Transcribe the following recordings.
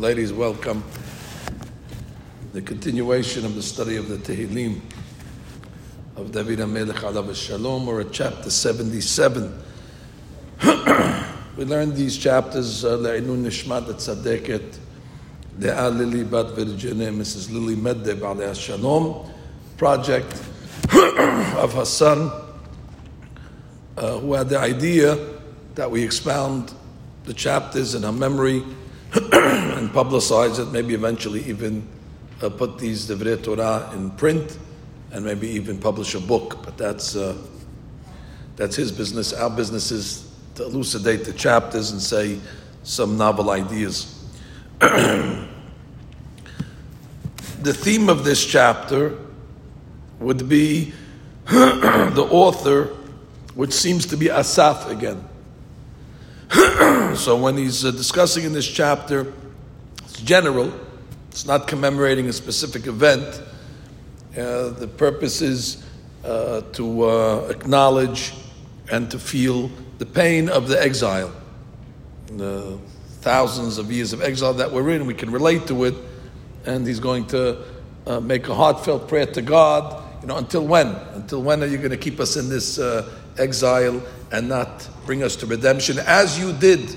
Ladies, welcome. The continuation of the study of the Tehillim of David HaMelech Alav Shalom. We're at chapter 77. we learned these chapters, uh, Le'inun Nishmat Tzadeket, Le'a Lili Bat Virginia, Mrs. Lily Meddeb Aleh Shalom, project of her son, uh, who had the idea that we expound the chapters in her memory and publicize it, maybe eventually even uh, put these Divrei Torah in print and maybe even publish a book. But that's, uh, that's his business. Our business is to elucidate the chapters and say some novel ideas. the theme of this chapter would be the author, which seems to be Asaf again. so when he's uh, discussing in this chapter, it's general, it's not commemorating a specific event. Uh, the purpose is uh, to uh, acknowledge and to feel the pain of the exile, the thousands of years of exile that we're in. We can relate to it, and he's going to uh, make a heartfelt prayer to God. You know, until when? Until when are you going to keep us in this uh, exile and not bring us to redemption, as you did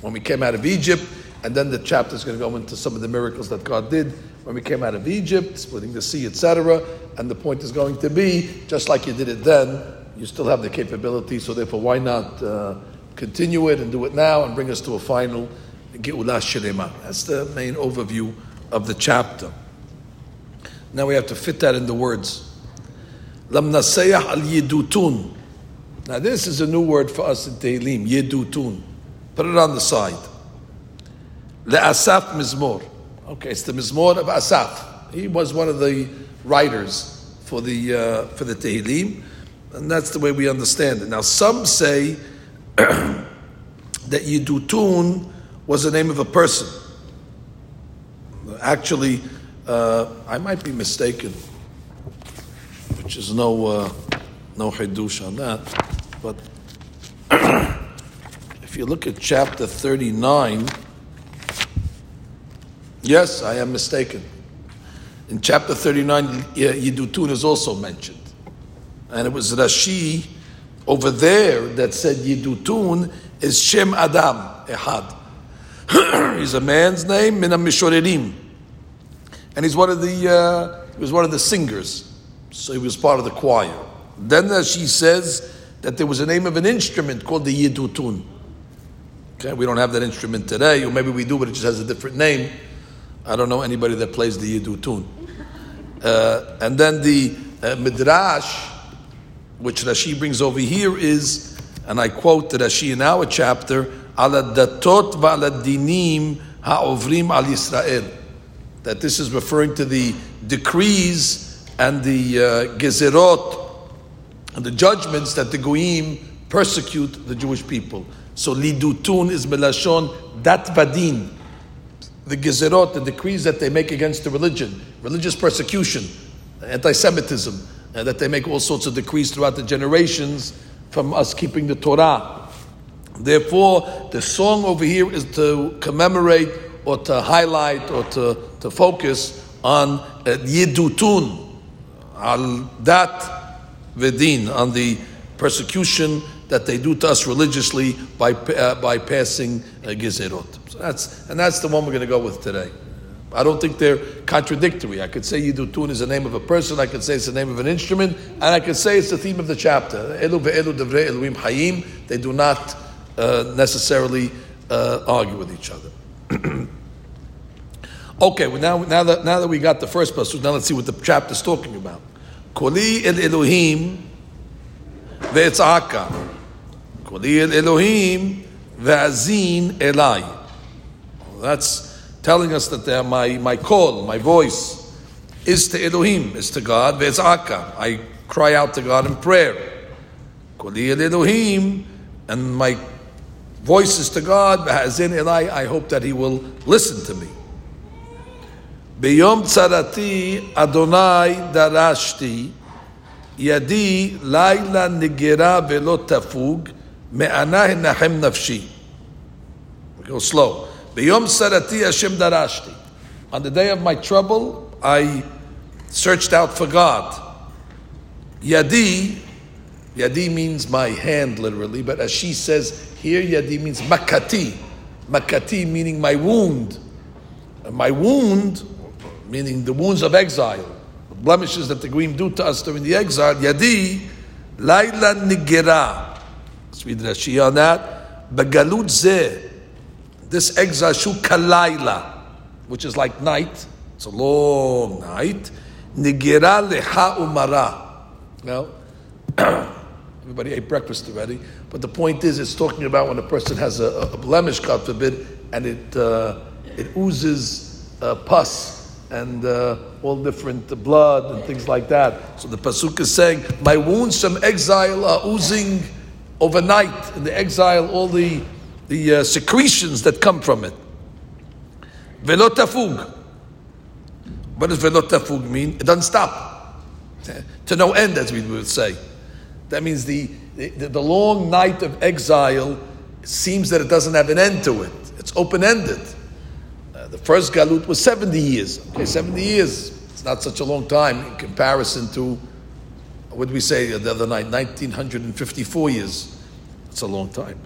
when we came out of Egypt? And then the chapter is going to go into some of the miracles that God did when we came out of Egypt, splitting the sea, etc. And the point is going to be, just like you did it then, you still have the capability, so therefore, why not uh, continue it and do it now and bring us to a final Geulah Shlema? That's the main overview of the chapter. Now we have to fit that in the words. Lam al yidutun. Now this is a new word for us in Tehillim, yidutun. Put it on the side. Le Asaf Mizmor. Okay, it's the Mizmor of Asaf. He was one of the writers for the uh, for the Tehillim, and that's the way we understand it. Now, some say that Yidutun was the name of a person. Actually, uh, I might be mistaken, which is no uh, no hidush on that. But if you look at chapter thirty nine. Yes, I am mistaken. In chapter 39, Yidutun is also mentioned. And it was Rashi over there that said Yidutun is Shem Adam, Ehad. he's a man's name, Minam Mishorerim. And he's one of the, uh, he was one of the singers. So he was part of the choir. Then Rashi says that there was a name of an instrument called the Yidutun. Okay, we don't have that instrument today, or maybe we do, but it just has a different name. I don't know anybody that plays the Yidutun. Uh, and then the uh, Midrash, which Rashi brings over here, is, and I quote the Rashi in our chapter, Ala datot v'ala dinim ha'ovrim al Yisrael. That this is referring to the decrees and the uh, gezerot, the judgments that the goyim persecute the Jewish people. So lidutun is melashon dat vadin the gezerot, the decrees that they make against the religion, religious persecution, anti-Semitism, and that they make all sorts of decrees throughout the generations from us keeping the Torah. Therefore, the song over here is to commemorate or to highlight or to, to focus on uh, al dat vedin, on the persecution that they do to us religiously by, uh, by passing uh. So that's, and that's the one we're going to go with today. I don't think they're contradictory. I could say Yidutun is the name of a person, I could say it's the name of an instrument, and I could say it's the theme of the chapter. Elu ve'elu devrei Elohim hayim. They do not uh, necessarily uh, argue with each other. okay, well now, now, that, now that we got the first pasuk, now let's see what the chapter is talking about. Koli el Elohim ve'etzaka. Koli el Elohim ve'azin elai. That's telling us that uh, my, my call, my voice, is to Elohim, is to God. Ve'ezaka. I cry out to God in prayer. Koli Elohim, and my voice is to God. Ve'azin elai. I hope that He will listen to me. Tzarati Adonai darashti yadi laila nigera velo tafug me'ana hinachem nafshi. We go slow. B'yom sarati Hashem darashti. On the day of my trouble, I searched out for God. Yadi, Yadi means my hand literally, but as she says here, Yadi means makati. Makati meaning my wound. My wound, meaning the wounds of exile, the blemishes that the Goyim do to us during the exile. Yadi, Laila Nigera. Let's read Rashi on that. Bagalut Zeh. This exile shu kalayla, which is like night. It's a long night. Nigera leha umara. Now, everybody ate breakfast already, but the point is, it's talking about when a person has a, a blemish, God forbid, and it uh, it oozes uh, pus and uh, all different blood and things like that. So the pasuk is saying, "My wounds from exile are oozing overnight in the exile. All the the uh, secretions that come from it." Velotafug. What does velotafug mean? It doesn't stop. To no end, as we would say. That means the, the, the long night of exile seems that it doesn't have an end to it. It's open ended. The first galut was 70 years. Okay, 70 years. It's not such a long time in comparison to, what did we say the other night? 1954 years. It's a long time.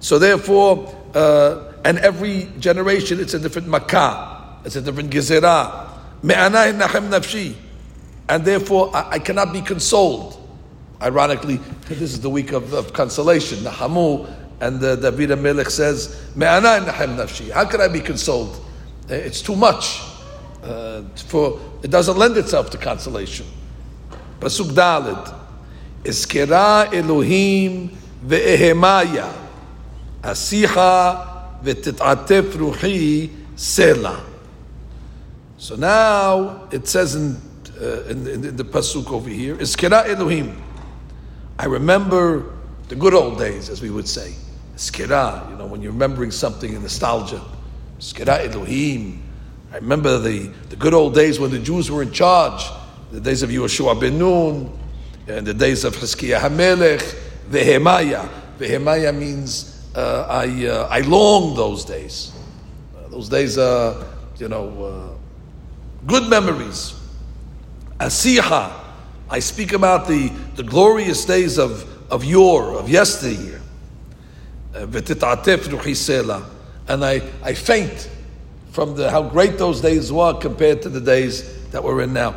So therefore, uh, and every generation it's a different makkah, it's a different gezerah. And therefore, I, I, cannot be consoled. Ironically, this is the week of, of consolation, Nahamu, and uh, David Melech says. How can I be consoled? Uh, it's too much. Uh, for It doesn't lend itself to consolation. Pasuk Dalid. Iskera Elohim ve'ehemaya. Asiha ve'tit'atef ruhi sela. So now it says in, uh, in, in, in, the pasuk over here, "Iskira Elohim." I remember the good old days, as we would say. Iskira, you know, when you're remembering something in nostalgia. Iskira Elohim. I remember the, the good old days when the Jews were in charge, the days of Yehoshua ben Nun, and the days of Hiskiah Hamelech, Vehemaya. Vehemaya means uh, I, uh, I long those days. Uh, those days, are, you know, uh, good memories. Asiha, I speak about the, the glorious days of, of yore, of yesteryear. Uh, and I, I faint from the, how great those days were compared to the days that we're in now.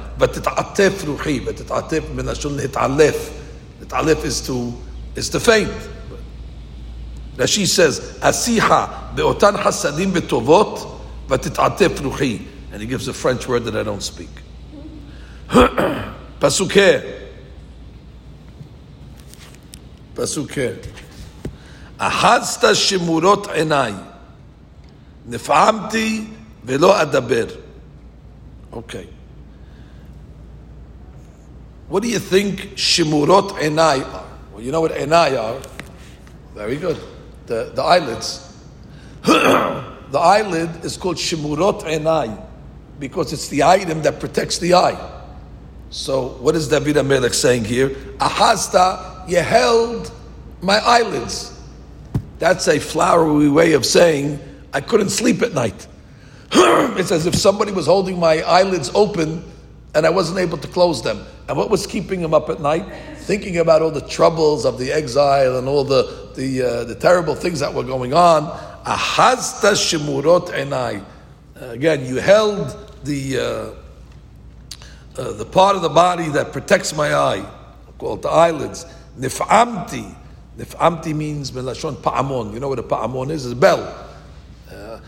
Hit'alef is to, is to faint. Rashi says, Asiha be'otan hasadim betovot, v'tit'atef ruchi and he gives a French word that I don't speak. Pasuke. Pasuke. Ahazta shemurot enai. נפעמתי velo adaber. Okay. What do you think shimurot enai are? Well, you know what enai are. Very good. The, the eyelids. the eyelid is called shimurot enai because it's the item that protects the eye. So, what is David Amelech saying here? Ahasta, you held my eyelids. That's a flowery way of saying I couldn't sleep at night. it's as if somebody was holding my eyelids open and I wasn't able to close them. And what was keeping him up at night? Thinking about all the troubles of the exile and all the the, uh, the terrible things that were going on. Ahasta shemurot enai. Again, you held the uh, uh, the part of the body that protects my eye, called the eyelids. Nif'amti. Nif'amti means melashon pa'amon. You know what a pa'amon is? It's a bell.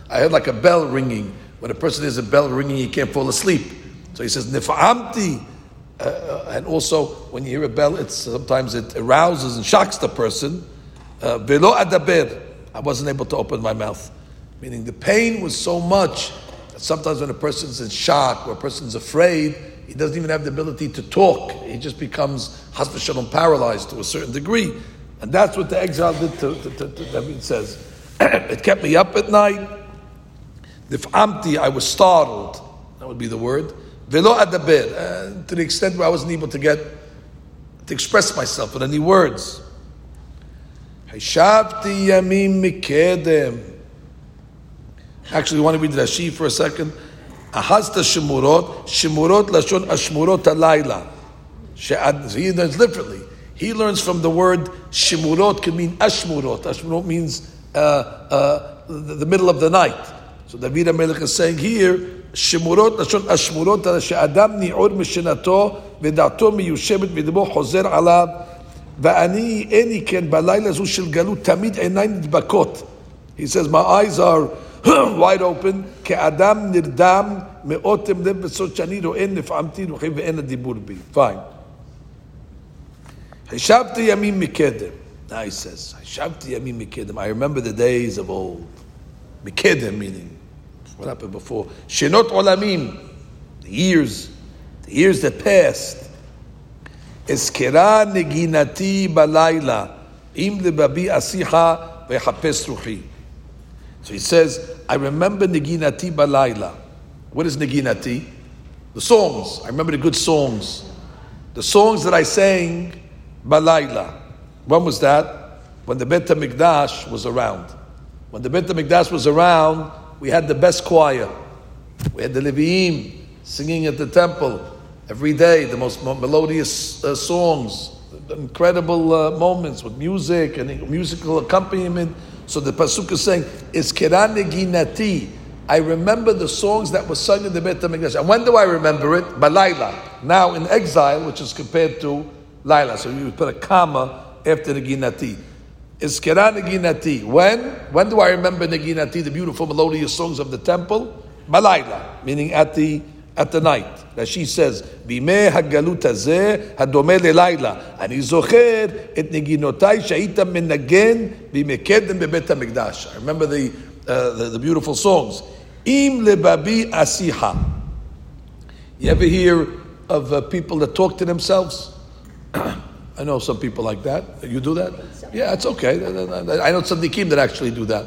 Uh, I heard like a bell ringing. When a person hears a bell ringing, he can't fall asleep. So he says nif'amti. Uh, uh, and also, when you hear a bell, it's sometimes it arouses and shocks the person. Uh, velo adaber. I wasn't able to open my mouth. Meaning the pain was so much that sometimes when a person's in shock or a person's afraid, he doesn't even have the ability to talk. He just becomes hasbashalom paralyzed to a certain degree. And that's what the exile did to, to, to, to David says. it kept me up at night. If amti, I was startled. That would be the word. Velo adaber, uh, to the extent where I wasn't able to get to express myself with any words. Hashavti yamim mikedem. Actually, you want to read the Rashi for a second? Ahazta Shemurot, Shemurot Lashon Ashmurot Alayla. He learns differently. He learns from the word Shemurot can mean Ashmurot. Ashmurot means uh, uh, the, middle of the night. So David HaMelech is saying here, Shemurot Lashon Ashmurot she'adam ni'or mishinato ודעתו מיושבת ודמו חוזר עליו ואני איני כן בלילה זו של גלות תמיד עיניי נדבקות. He says, my eyes are wide open, כאדם נרדם מאוטם לב בסוד שאני רואה נפעמתי רוחי ואין הדיבור בי. Fine. חשבתי ימים מקדם. Now he says, חשבתי ימים מקדם. I remember the days of old. מקדם meaning, what happened before? Shenot olamim, the years, the years that passed. Eskera neginati balayla, im lebabi asicha vechapes ruchi. So he says, I remember neginati balayla. What is neginati? The songs. I remember the good songs. The songs that I sang balayla. When was that? When the Bet HaMikdash was around. When the Bet HaMikdash was around, we had the best choir. We had the Leviim singing at the temple every day, the most melodious uh, songs, incredible uh, moments with music and musical accompaniment. So the pasuk is saying, "Is ginati." I remember the songs that were sung in the Beit Hamikdash. And when do I remember it? Balayla. Now in exile, which is compared to Laila. So you put a comma after the ginati Is ginati. When? When do I remember the ginati, the beautiful melodious songs of the temple? Balayla, meaning at the at the night. Rashi says, בימי הגלות הזה, הדומה ללילה. אני זוכר את נגינותיי שהיית מנגן בימי קדם בבית המקדש. I remember the, uh, the, the beautiful songs. אם לבבי אסיחה. You ever hear of uh, people that talk to themselves? I know some people like that. You do that? Yeah, it's okay. I know some tzaddikim that actually do that.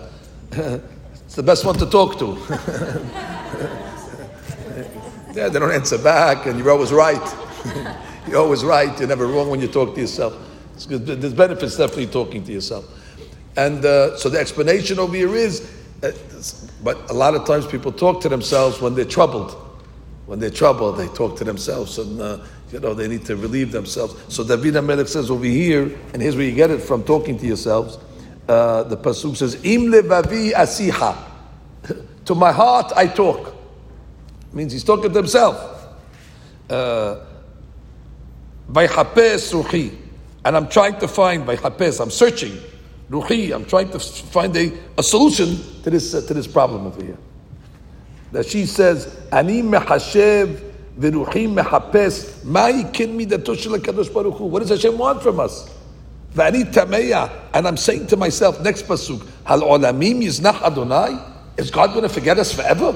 it's the best one to talk to. Yeah, they don't answer back, and you're always right. you're always right. You're never wrong when you talk to yourself. There's benefits definitely talking to yourself. And uh, so the explanation over here is, uh, but a lot of times people talk to themselves when they're troubled. When they're troubled, they talk to themselves, and uh, you know they need to relieve themselves. So David HaMelech says over here, and here's where you get it from talking to yourselves. Uh, the pasuk says, "Im levavi asiha." to my heart I talk means he's talking to himself. Uh, ruhi. And I'm trying to find, by Vayhapes, I'm searching. Ruhi, I'm trying to find a, a solution to this, uh, to this problem over here. That she says, Ani mehashev v'ruhi mehapes ma'i kin midato shel HaKadosh Baruch Hu. What does Hashem want from us? V'ani tameya. And I'm saying to myself, next pasuk, Hal olamim yiznach Adonai? Is God going to forget us forever?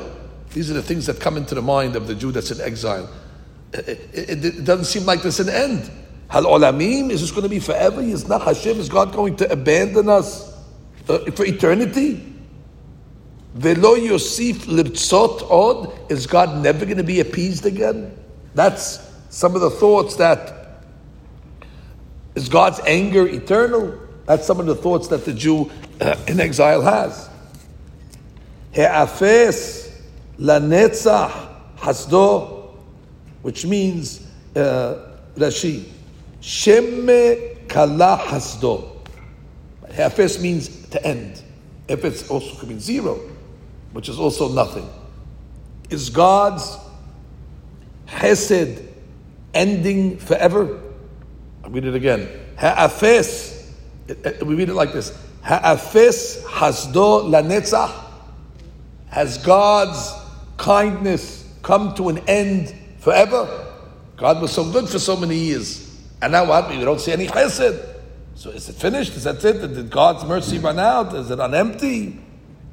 These are the things that come into the mind of the Jew that's in exile. It, it, it doesn't seem like there's an end. Hal olamim, is this going to be forever? Is not Hashem, is God going to abandon us uh, for eternity? Velo Yosif lirtzot od, is God never going to be appeased again? That's some of the thoughts that is God's anger eternal? That's some of the thoughts that the Jew uh, in exile has. He'afes Lanetzach Hasdo, which means uh, Rashi, Shemme Kala Hasdo. Hafes means to end. If it's also could mean zero, which is also nothing. Is God's Hesed ending forever? I'll read it again. Ha'afes, we read it like this. Ha'afes hasdo lanetzach. Has God's kindness come to an end forever? God was so good for so many years. And now what? We don't see any chesed. So is it finished? Is that it? Did God's mercy run out? Is it on empty?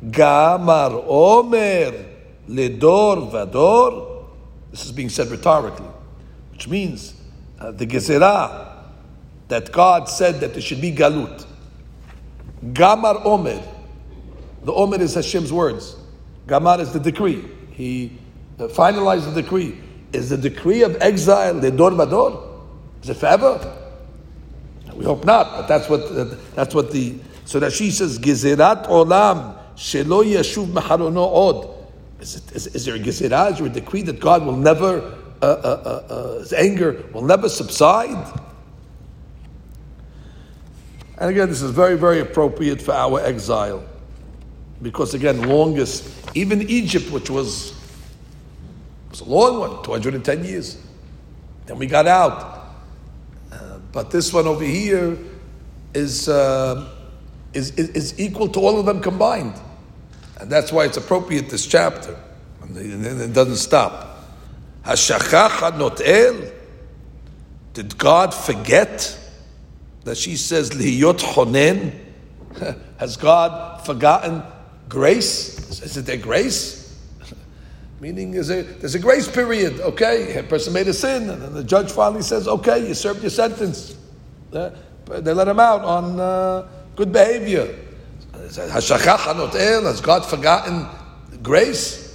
Gamar Omer Ledor Vador. This is being said rhetorically, which means uh, the Gezerah that God said that there should be Galut. Gamar Omer. The Omer is Hashem's words. Gamar is the decree he uh, finalized the decree. Is the decree of exile the dor vador? Is it forever? We hope not, but that's what uh, that's what the so she says Gizerat olam shelo yashuv maharono od. Is, is, is there a gezerah, or a decree that God will never, uh, uh, uh, uh, his anger will never subside? And again, this is very, very appropriate for our exile. Because again, longest, even Egypt, which was, was a long one, 210 years. Then we got out. Uh, but this one over here is, uh, is, is, is, equal to all of them combined. And that's why it's appropriate, this chapter. And it doesn't stop. Hashachach not el. Did God forget? that she says lihiyot chonen. Has God forgotten grace? Is it their grace? Meaning, is a, there's a grace period. Okay, a person made a sin, and then the judge finally says, "Okay, you served your sentence." Uh, they let him out on uh, good behavior. Has God forgotten grace?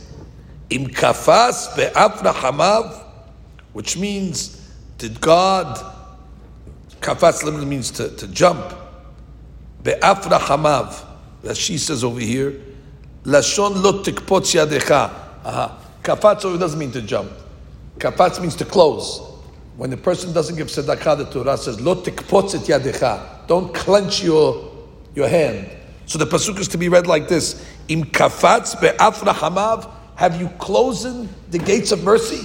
Im kafas be'afra hamav, which means, did God Kafas literally means to, to jump. Be'afra hamav, that she says over here, Lashon lo tikpotz yadecha. Aha. Kafats over doesn't mean to jump. Kafats means to close. When the person doesn't give tzedakah, the Torah says, lo tikpotz et yadecha. Don't clench your, your hand. So the pasuk is to be read like this: Im kafatz be'afra hamav. Have you closed the gates of mercy?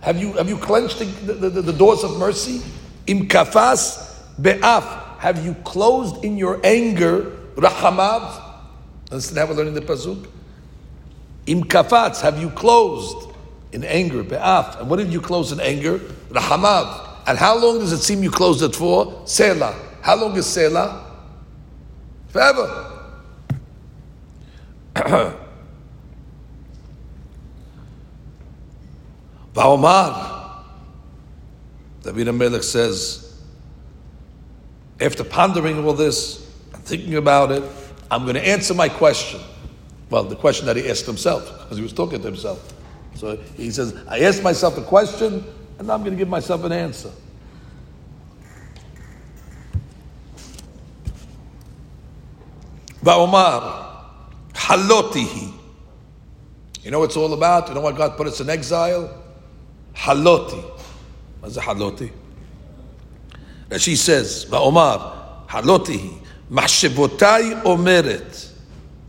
Have you have you clenched the, the, the, the doors of mercy? Im kafas be'af. Have you closed in your anger rachamav? Understand how we're learning the pasuk? Im kafatz. Have you closed in anger be'af? And what did you close in anger? Rachamav. And how long does it seem you closed it for? Selah. How long is Selah? Forever. Vaomar. David Melech says, after pondering all this and thinking about it, I'm going to answer my question. Well, the question that he asked himself, because he was talking to himself. So he says, I asked myself a question, and now I'm going to give myself an answer. Va'omar, halotihi. You know what it's all about? You know why God put us in exile? Haloti. What's haloti? And she says, Va'omar, haloti, mahshevotai omeret.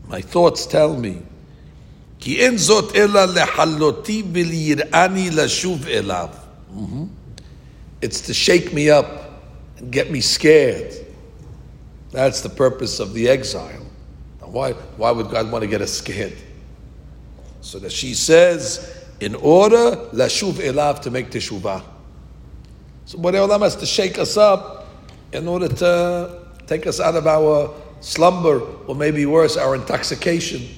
My thoughts tell me, כי אין זאת אלא לחלותי ולייראני לשוב אליו. It's to shake me up and get me scared. That's the purpose of the exile. Why, why would God want to get us scared? So that she says, in order, lashuv elav, to make teshuvah. So Borei Olam has to shake us up in order to take us out of our slumber, or maybe worse, our intoxication.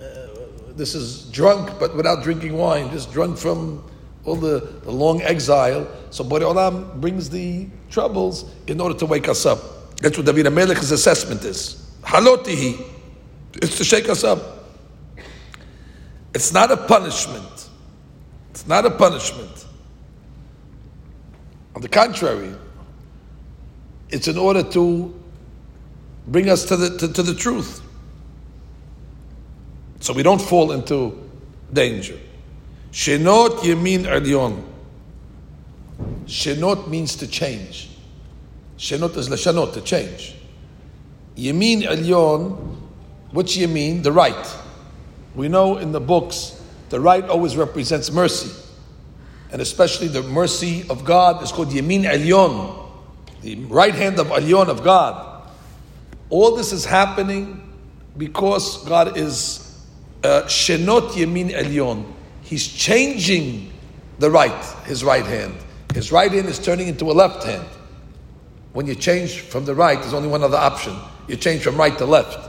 Uh, this is drunk, but without drinking wine, just drunk from all the, the long exile. So Borei Olam brings the troubles in order to wake us up. That's what David Amelech's assessment is. Halotihi. It's to shake us up. It's not a punishment. It's not a punishment. On the contrary, it's in order to bring us to the, to, to the truth. So we don't fall into danger. Shenot Yemin Elyon. Shenot means to change. Shenot is Leshanot, to change. Yemin Elyon, which Yemin? The right. We know in the books, the right always represents mercy and especially the mercy of God is called Yemin Elyon, the right hand of Elyon of God. All this is happening because God is uh, Shenot Yemin Elyon. He's changing the right, his right hand. His right hand is turning into a left hand. When you change from the right, there's only one other option. You change from right to left.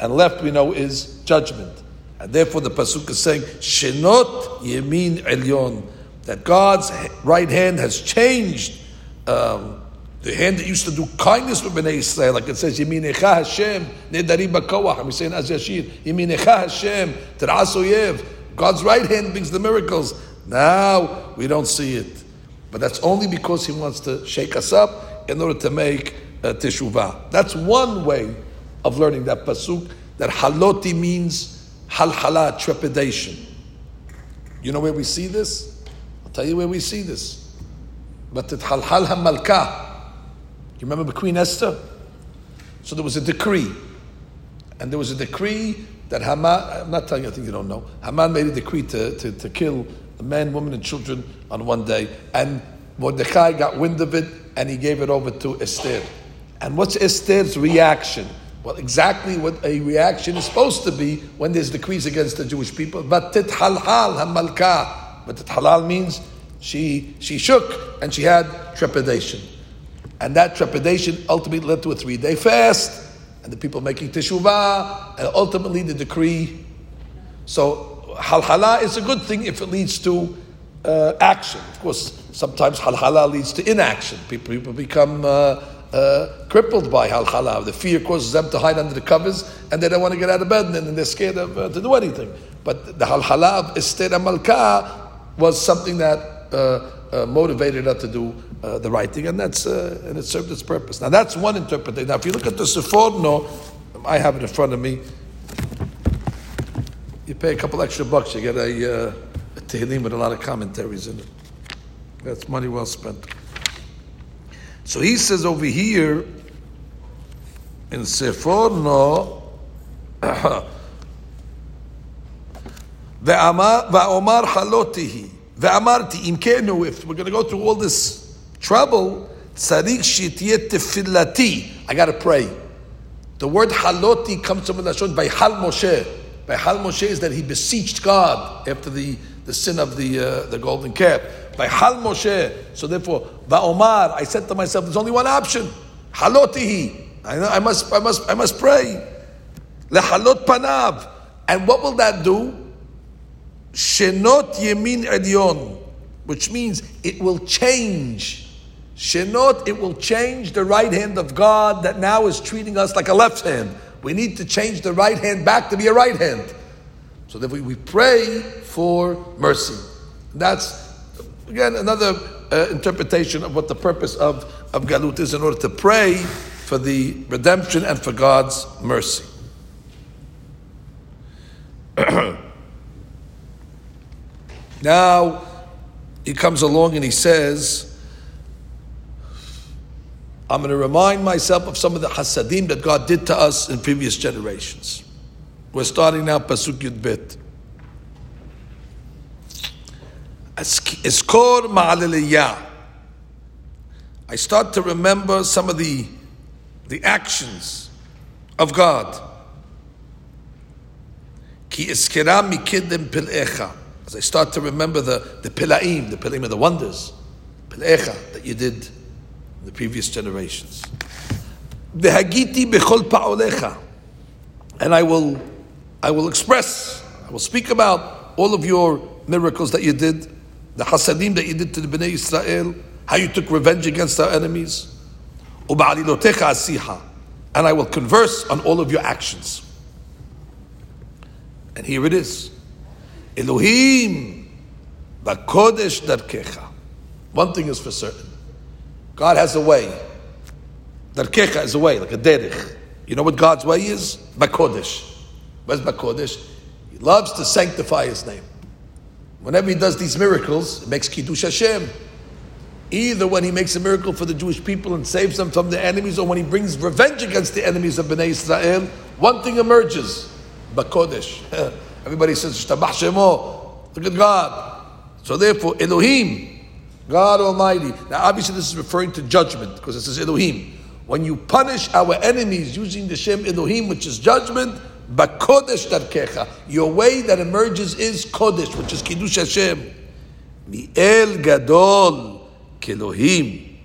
And left, we know, is judgment. And therefore the Pasuk is saying, Shenot Yemin Elyon that God's right hand has changed. Um, the hand that used to do kindness with Bnei Israel, like it says, Yeminecha Hashem, Nedari Bakawach, we say in Az Yashir, Yeminecha Hashem, Teras God's right hand brings the miracles. Now we don't see it. But that's only because He wants to shake us up in order to make uh, teshuvah. That's one way of learning that pasuk. that haloti means halhala, trepidation. You know where we see this? I'll tell you where we see this. But it halhal hamalka. You remember Queen Esther? So there was a decree. And there was a decree that Haman, I'm not telling you, I think you don't know. Haman made a decree to, to, to kill the men, women, and children on one day. And Mordechai got wind of it and he gave it over to Esther. And what's Esther's reaction? Well, exactly what a reaction is supposed to be when there's decrees against the Jewish people. But tithalhal hamalka. But tithalal means she she shook and she had trepidation. And that trepidation ultimately led to a three-day fast, and the people making teshuvah, and ultimately the decree. So halhala is a good thing if it leads to uh, action. Of course, sometimes halhala leads to inaction. People, people become uh, uh, crippled by halhala. The fear causes them to hide under the covers, and they don't want to get out of bed, and they're scared of, uh, to do anything. But the halhala of Esther Malka was something that uh, uh, motivated her to do uh, the right thing, and that's and it served its purpose. Now that's one interpretation. Now, if you look at the Seforno, I have it in front of me. You pay a couple extra bucks, you get a, a Tehillim with a lot of commentaries in it. That's money well spent. So he says over here in Seforno, Ve'amar halotihi. Ve'amarti, im kenu, if we're going to go through all this trouble, tzarik shitiyet tefillati. I got to pray. The word haloti comes from the Lashon by Hal Moshe. By Hal Moshe is that he beseeched God after the, the sin of the, uh, the golden calf by Hal Moshe. So therefore, Omar, I said to myself, there's only one option. Halotihi. I, I must, I must, I must pray. Lehalot panav. And what will that do? Shenot yemin elyon, which means it will change. Shenot, it will change the right hand of God that now is treating us like a left hand. We need to change the right hand back to be a right hand. So that we, we pray for mercy. That's Again, another uh, interpretation of what the purpose of, of Galut is in order to pray for the redemption and for God's mercy. now, he comes along and he says, I'm going to remind myself of some of the hasadim that God did to us in previous generations. We're starting now Pasuk Yud Bet. Eskor ma'aliliyah. I start to remember some of the, the actions of God. Ki eskera mikidem pilecha. As I start to remember the, the pilaim, the pilaim of the wonders, pilecha, that you did in the previous generations. V'hagiti bechol pa'olecha. And I will, I will express, I will speak about all of your miracles that you did the hasadim that you did to the Bnei Israel, how you took revenge against our enemies. And I will converse on all of your actions. And here it is. Elohim bakodesh darkecha. One thing is for certain. God has a way. Darkecha is a way, like a derech. You know what God's way is? Bakodesh. Where's Bakodesh? He loves to sanctify His name. Whenever he does these miracles, it makes Kiddush Hashem. Either when he makes a miracle for the Jewish people and saves them from their enemies, or when he brings revenge against the enemies of Bnei Israel, one thing emerges. Bakodesh. Everybody says, Shemo. Look at God. So therefore, Elohim, God Almighty. Now obviously this is referring to judgment, because it says Elohim. When you punish our enemies using the Shem Elohim, which is judgment, Bakodesh darkecha. Your way that emerges is Kodesh, which is Kiddush Hashem. Mi'el gadol kelohim.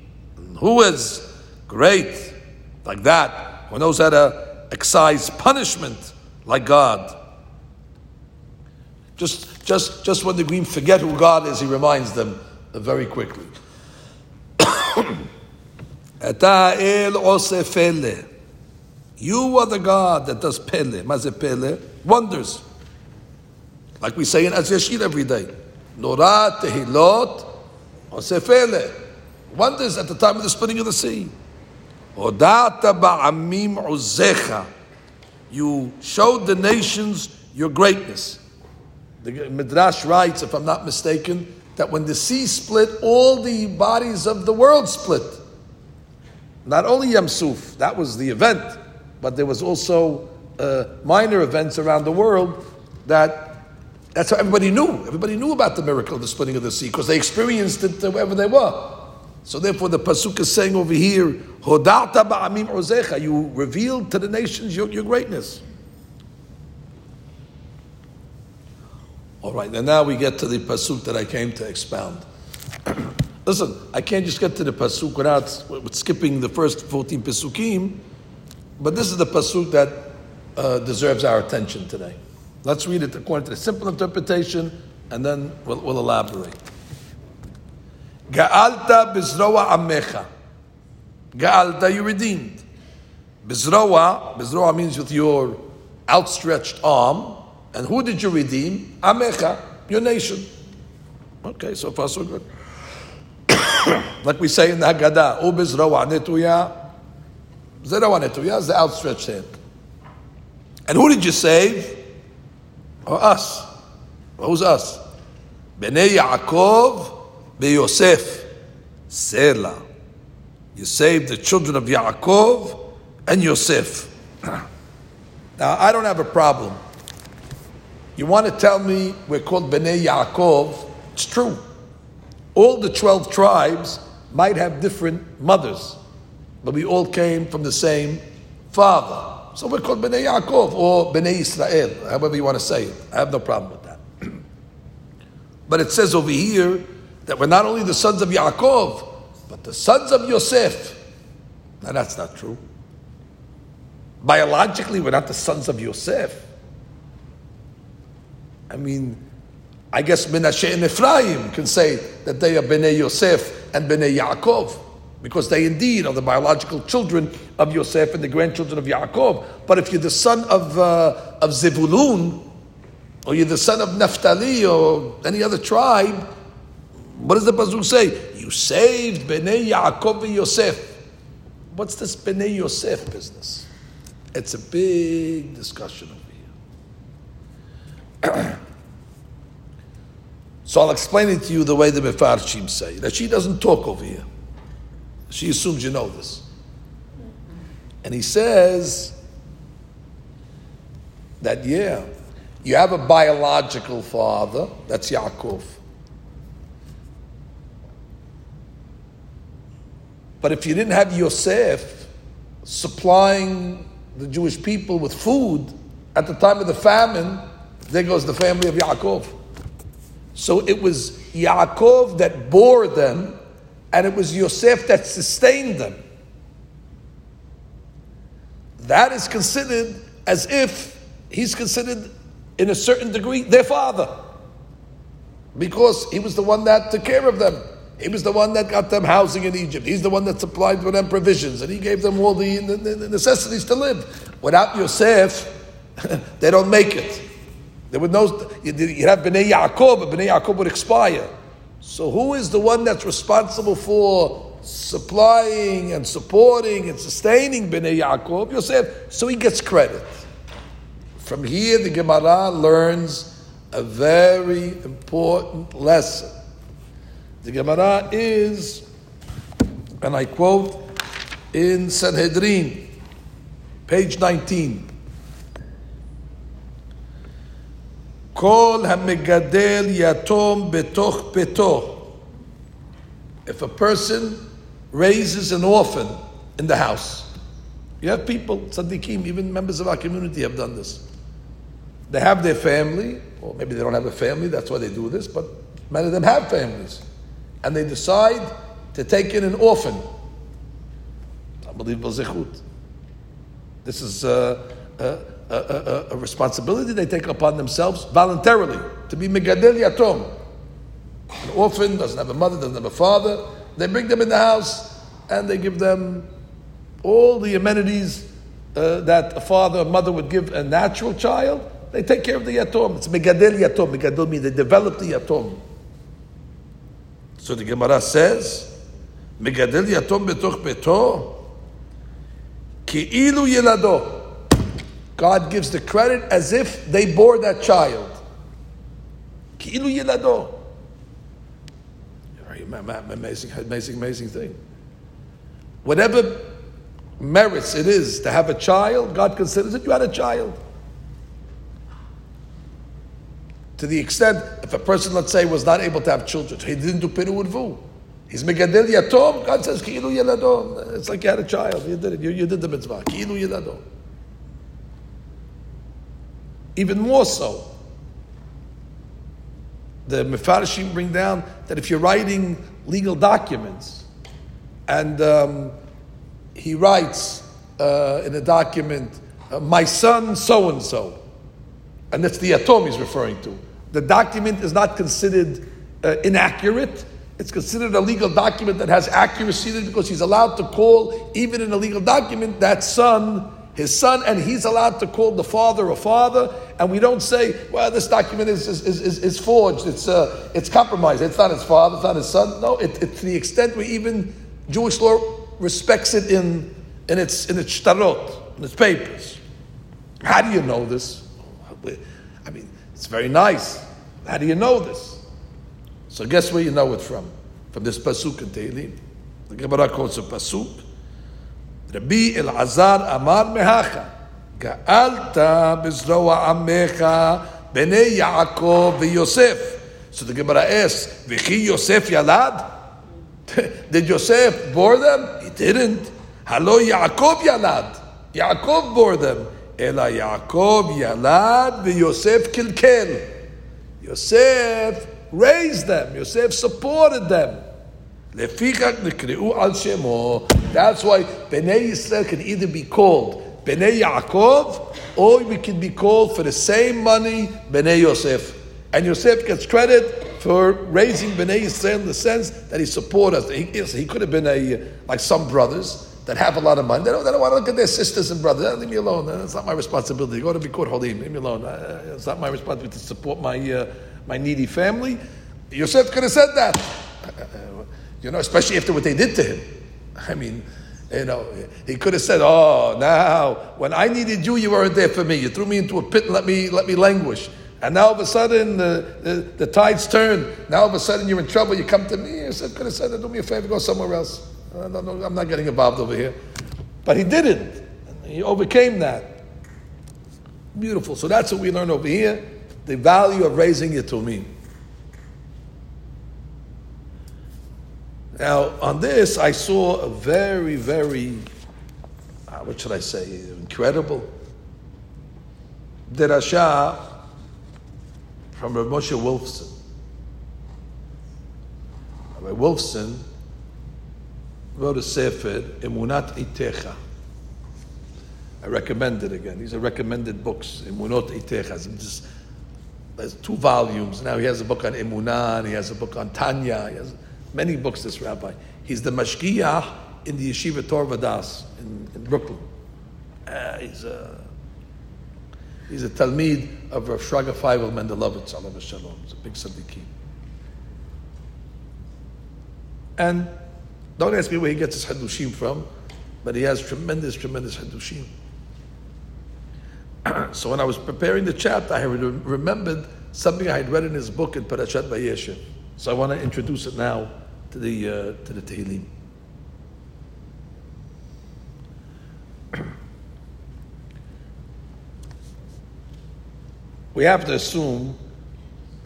Who is great like that? Who knows how to excise punishment like God? Just, just, just when the green forget who God is, he reminds them very quickly. אתה אל עושה you are the God that does pele, maze pele, wonders. Like we say in Az Yashir every day. Nora tehilot osefele. Wonders at the time of the splitting of the sea. Odata ba'amim uzecha. You showed the nations your greatness. The Midrash writes, if I'm not mistaken, that when the sea split, all the bodies of the world split. Not only Yamsuf, that was the event, but there was also uh, minor events around the world that that's how everybody knew. Everybody knew about the miracle of the splitting of the sea because they experienced it wherever they were. So therefore, the pasuk is saying over here, "Hodata ba'amim ozecha." You revealed to the nations your, your greatness. All right, and now we get to the pasuk that I came to expound. Listen, I can't just get to the pasuk without with skipping the first fourteen pasukim, but this is the pasuk that uh, deserves our attention today. Let's read it according to the simple interpretation, and then we'll, we'll elaborate. Ga'alta bizroa amecha. Ga'alta, you redeemed. Bizroa, bizroa means with your outstretched arm. And who did you redeem? Amecha, your nation. Okay, so far so good. like we say in the Haggadah, U bizroa netuya. Zerawa netuya is the outstretched hand. And who did you save? Or us. Who's us? Bnei Yaakov beYosef. Selah. You saved the children of Yaakov and Yosef. Now, I don't have a problem. You want to tell me we're called Bnei Yaakov? It's true. All the 12 tribes might have different mothers, but we all came from the same father. So we're called Bnei Yaakov or Bnei Israel, however you want to say it. I have no problem with that. but it says over here that we're not only the sons of Yaakov, but the sons of Yosef. Now that's not true. Biologically, we're not the sons of Yosef. I mean, I guess Menashe and Ephraim can say that they are Bnei Yosef and Bnei Yaakov because they indeed are the biological children of Yosef and the grandchildren of Yaakov. But if you're the son of, uh, of Zebulun, or you're the son of Naphtali, or any other tribe, what does the Pasuk say? You saved Bnei Yaakov and Yosef. What's this Bnei Yosef business? It's a big discussion over here. so I'll explain it to you the way the Mefarshim say. That she doesn't talk over here. She assumes you know this. And he says that, yeah, you have a biological father, that's Yaakov. But if you didn't have Yosef supplying the Jewish people with food at the time of the famine, there goes the family of Yaakov. So it was Yaakov that bore them and it was Yosef that sustained them. That is considered as if he's considered, in a certain degree, their father. Because he was the one that took care of them. He was the one that got them housing in Egypt. He's the one that supplied for them provisions, and he gave them all the, the, the necessities to live. Without Yosef, they don't make it. There would no, you'd have Bnei Yaakov, but Bnei Yaakov would expire. So who is the one that's responsible for supplying and supporting and sustaining Bnei Yaakov? Yosef. So he gets credit. From here, the Gemara learns a very important lesson. The Gemara is, and I quote in Sanhedrin, page 19. Kol Hamegadel yatom betoch petoch. If a person raises an orphan in the house, you have people, tzaddikim, even members of our community have done this. They have their family, or maybe they don't have a family, that's why they do this, but many of them have families. And they decide to take in an orphan. Unbelievable zechut. This is uh, uh, a, a, responsibility they take upon themselves voluntarily to be megadel yatom. An orphan doesn't have a mother, doesn't have a father. They bring them in the house and they give them all the amenities uh, that a father or mother would give a natural child. They take care of the yatom. It's megadel yatom. Megadel means they develop the yatom. So the Gemara says, megadel yatom betoch beto, ki'ilu yelado. God gives the credit as if they bore that child. Yilado. Amazing, amazing, amazing thing. Whatever merits it is to have a child, God considers it you had a child. To the extent, if a person, let's say, was not able to have children, he didn't do piru and vu. He's megadel yatom. God says ki'ilu yilado. It's like you had a child. You did it. You, you did the mitzvah. Ki'ilu yilado. Even more so, the Mefarshim bring down that if you're writing legal documents and um, he writes uh, in a document, uh, my son so and so, and that's the atom he's referring to. The document is not considered uh, inaccurate. It's considered a legal document that has accuracy because he's allowed to call, even in a legal document, that son his son, and he's allowed to call the father a father, and we don't say, well, this document is, is, is, is forged, it's, uh, it's compromised, it's not his father, it's not his son. No, it, it, to the extent where even Jewish law respects it in, in its in its shtarot, in its papers. How do you know this? I mean, it's very nice. How do you know this? So guess where you know it from? From this pasuk in Tehillim. The Gemara quotes a pasuk. רבי אלעזר אמר מהכה, גאלת בזרוע עמך בני יעקב ויוסף. So the Gemara asks, וכי יוסף ילד? Did Yosef bore them? He didn't. הלא יעקב ילד. יעקב bore them. אלא יעקב ילד ויוסף קלקל. Yosef raised them. Yosef supported them. That's why Bnei Yisrael can either be called Bnei Yaakov or we can be called for the same money Bnei Yosef. And Yosef gets credit for raising Bnei Yisrael in the sense that he supported us. He, he could have been a like some brothers that have a lot of money. They don't, they don't want to look at their sisters and brothers. Ah, leave me alone. Ah, it's not my responsibility. Go to be called Holim. Leave me alone. Ah, it's not my responsibility to support my uh, my needy family. Yosef could have said that. You know, especially after what they did to him. I mean, you know, he could have said, "Oh, now when I needed you, you weren't there for me. You threw me into a pit and let me let me languish. And now all of a sudden the, the, the tides turn. Now all of a sudden you're in trouble. You come to me. He said, could have said, "Do me a favor, go somewhere else. I'm not getting involved over here." But he didn't. He overcame that. Beautiful. So that's what we learn over here: the value of raising Yatumim. Now, on this, I saw a very, very, uh, what should I say, incredible derasha from Rav Moshe Wolfson. Rabbi Wolfson wrote a sefer, Emunat Itecha. I recommend it again. These are recommended books, Emunot Itecha. There's two volumes. Now he has a book on Emunah, he has a book on Tanya, many books, this rabbi. He's the mashgiach in the yeshiva Torah Vodaath in, in Brooklyn. Uh, he's a he's a talmid of Rav Shraga Feivel Mendelovitz, alav shalom. He's a big tzaddikim. And don't ask me where he gets his hadushim from, but he has tremendous, tremendous hadushim. so when I was preparing the chapter, I remembered something I had read in his book in Parashat Vayeshev. So I want to introduce it now to the uh, to the Tehillim. we have to assume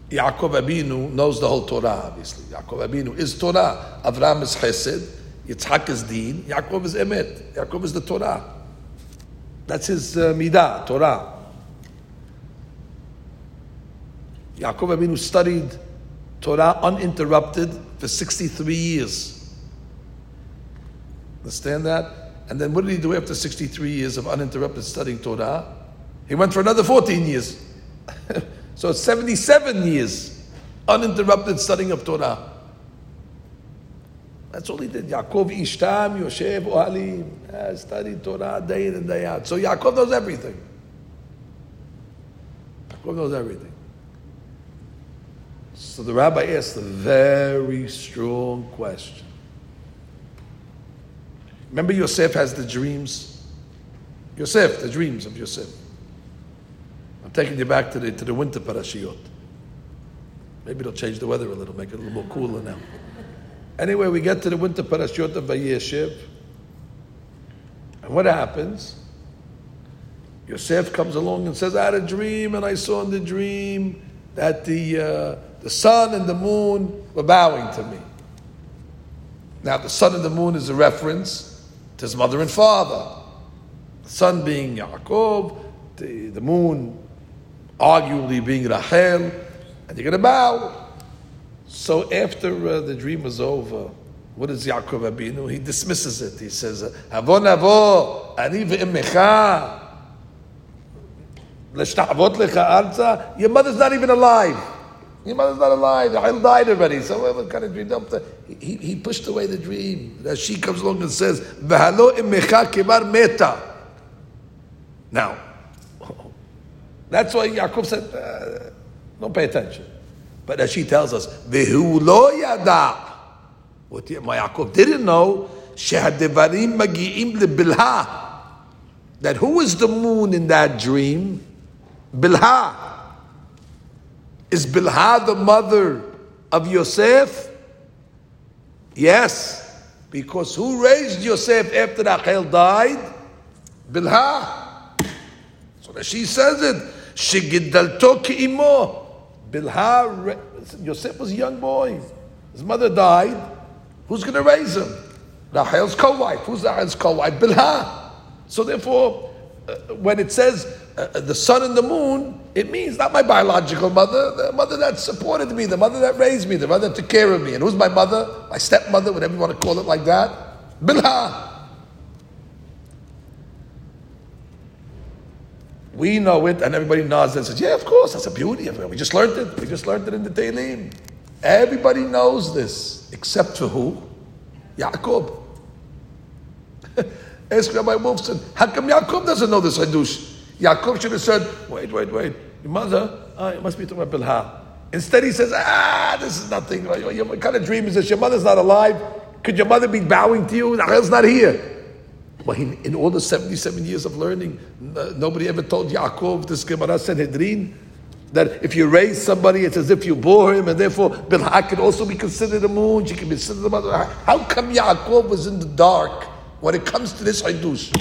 Yaakov Abinu knows the whole Torah, obviously. Yaakov Abinu is Torah. Avram is Chesed. Yitzhak is Deen. Yaakov is Emet. Yaakov is the Torah. That's his uh, Midah, Torah. Yaakov Abinu studied Torah uninterrupted for 63 years. Understand that? And then what did he do after 63 years of uninterrupted studying Torah? He went for another 14 years. so it's 77 years uninterrupted studying of Torah. That's all he did. Yaakov Ishtam, Yoshev, Ohalim, studied Torah day in and day out. So Yaakov knows everything. Yaakov knows everything. So the rabbi asked a very strong question. Remember, Yosef has the dreams. Yosef, the dreams of Yosef. I'm taking you back to the, to the winter parashiyot. Maybe it'll change the weather a little, make it a little more cooler now. Anyway, we get to the winter parashiyot of Vayeshev. And what happens? Yosef comes along and says, I had a dream, and I saw in the dream that the, uh, the sun and the moon were bowing to me. Now, the sun and the moon is a reference to his mother and father. The sun being Yaakov, the, the moon arguably being Rachel, and you're going to bow. So after uh, the dream was over, what does Yaakov Abinu? He dismisses it. He says, "Avon avo ani lecha arza." Your mother's not even alive. Your mother's not alive. I died already. So what kind of dream? He, he pushed away the dream. That she comes along and says, "V'halo emecha kemar meta." Now, that's why Yaakov said, uh, don't pay attention. But as she tells us, Vehu lo yada. What my Yaakov didn't know, Shehadevarim magi'im lebilha. That who is the moon in that dream? Bilha. Is Bilha the mother of Yosef? Yes. Because who raised Yosef after Rachel died? Bilha. So that she says it. Shigidalto ki'imo. Bilha, Yosef was a young boy. His mother died. Who's going to raise him? Rachel's co-wife. Who's Rachel's co-wife? Bilha. So therefore, uh, when it says uh, uh, the sun and the moon, it means not my biological mother, the mother that supported me, the mother that raised me, the mother that took care of me. And who's my mother? My stepmother, whatever you want to call it like that. Bilha. We know it, and everybody nods and says, "Yeah, of course, that's a beauty. We just learned it. We just learned it in the Tehillim." Everybody knows this, except for who? Yaakov. Ask Rabbi Wolfson, how come Yaakov doesn't know this Hadush? Yaakov should have said, wait, wait, wait, your mother, it must be talking about Bilha. Instead he says, ah, this is nothing. What kind of dream is this? Your mother's not alive. Could your mother be bowing to you? Rachel's not here. Well, he, in all the 77 years of learning, nobody ever told Yaakov, this Gemara Sanhedrin, that if you raise somebody, it's as if you bore him, and therefore Bilha can also be considered a moon, she can be considered a mother. How come Yaakov was in the dark when it comes to this Haidush?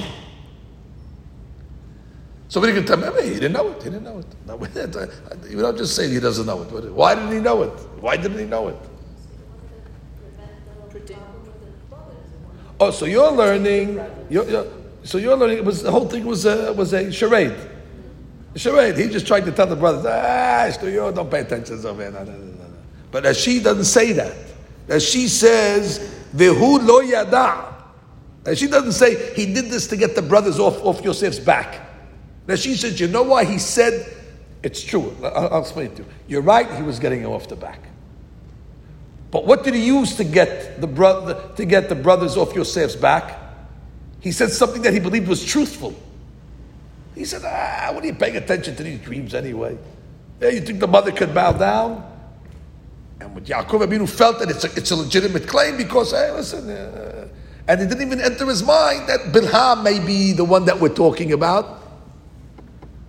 Somebody can tell me, he didn't know it, he didn't know it. No, you don't just say he doesn't know it. Why didn't he know it? Why didn't he know it? Oh, so you're learning. You're, you're, so you're learning. Was the whole thing was a, was a charade. A charade. He just tried to tell the brothers, ah, you don't pay attention so man. No, no, no, but as she doesn't say that, as she says, "Vehu lo yada," she doesn't say he did this to get the brothers off off Yosef's back. Now she says, you know why he said? It's true. I'll, I'll explain it to you. You're right. He was getting him off the back. But what did he use to get the brother to get the brothers off Yosef's back? He said something that he believed was truthful. He said, "Ah, what are you paying attention to these dreams anyway? Yeah, you think the mother could bow down?" And with Yaakov Abinu felt that it's a, it's a legitimate claim because, hey, listen, uh, and it didn't even enter his mind that Bilha may be the one that we're talking about,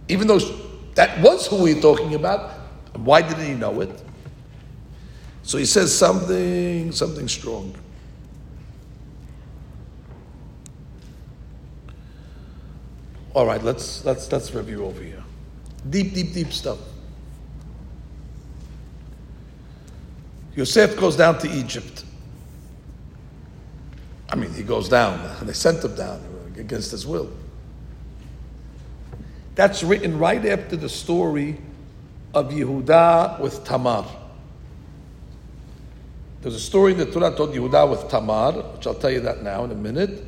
even though that was who we we're talking about. Why didn't he know it? So he says something, something strong. All right, let's let's let's review over here. Deep, deep, deep stuff. Yosef goes down to Egypt. I mean, he goes down. They sent him down against his will. That's written right after the story of Yehuda with Tamar. There's a story the Torah told Yehuda with Tamar, which I'll tell you that now in a minute.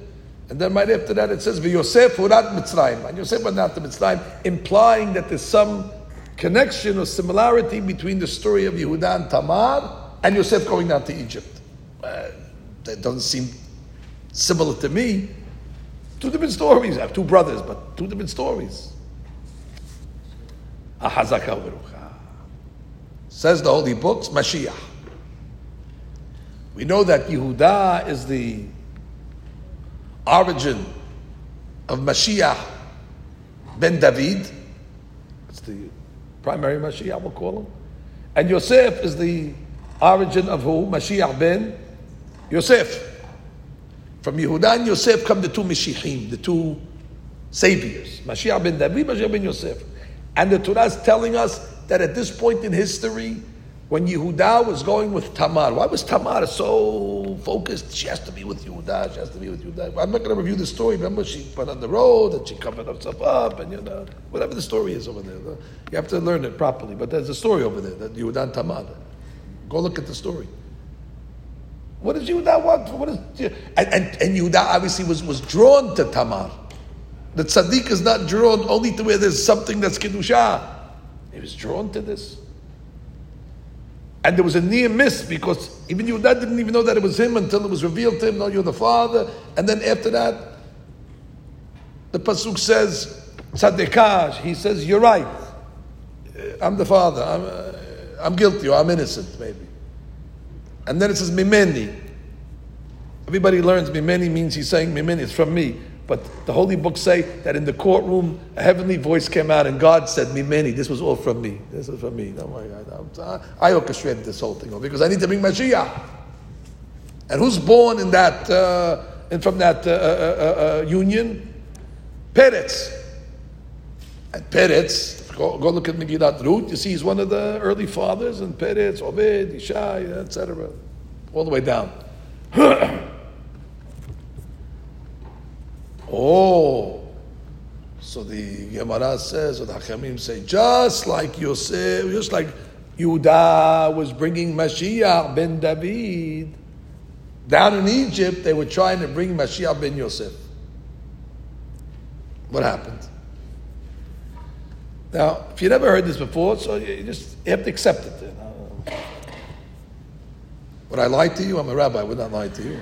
And then right after that it says, Yosef hurat Mitzrayim. And Yosef went down to Mitzrayim, implying that there's some connection or similarity between the story of Yehuda and Tamar and Yosef going down to Egypt. Uh, that doesn't seem similar to me. Two different stories. I have two brothers, but two different stories. Says the holy books, Mashiach. We know that Yehuda is the origin of Mashiach ben David, It's the primary Mashiach, we'll call him. And Yosef is the origin of who? Mashiach ben Yosef. From Yehuda and Yosef come the two Mashiachim, the two saviors. Mashiach ben David, Mashiach ben Yosef. And the Torah is telling us that at this point in history, when Yehuda was going with Tamar, why was Tamar so focused? She has to be with Yehuda, she has to be with Yehuda. I'm not going to review the story. Remember, she went on the road and she covered herself up, and you know, whatever the story is over there. You have to learn it properly. But there's a story over there that Yehuda and Tamar. Go look at the story. What does Yehuda want? What is, and, and, and Yehuda obviously was, was drawn to Tamar. The tzaddik is not drawn only to where there's something that's kedusha. He was drawn to this. And there was a near miss because even Yehuda didn't even know that it was him until it was revealed to him, no, you're the father. And then after that, the Pasuk says, Tzadikash, he says, you're right. I'm the father. I'm, uh, I'm guilty or I'm innocent, maybe. And then it says, Mimeni. Everybody learns Mimeni means he's saying Mimeni, it's from me. But the holy books say that in the courtroom, a heavenly voice came out and God said, Mimeni, this was all from me. This is from me. God. I orchestrated this whole thing because I need to bring Mashiach. And who's born in that, uh, and from that uh, uh, uh, uh union? Peretz. And Peretz, go, go look at Megillat Ruth, you see he's one of the early fathers, and Peretz, Obed, Ishai, etc. All the way down. Oh, so the Gemara says, or the Hachamim say, just like Yosef, just like Yudah was bringing Mashiach ben David, down in Egypt, they were trying to bring Mashiach ben Yosef. What happened? Now, if you never heard this before, so you just you have to accept it. Would I lie to you? I'm a rabbi. I would not lie to you.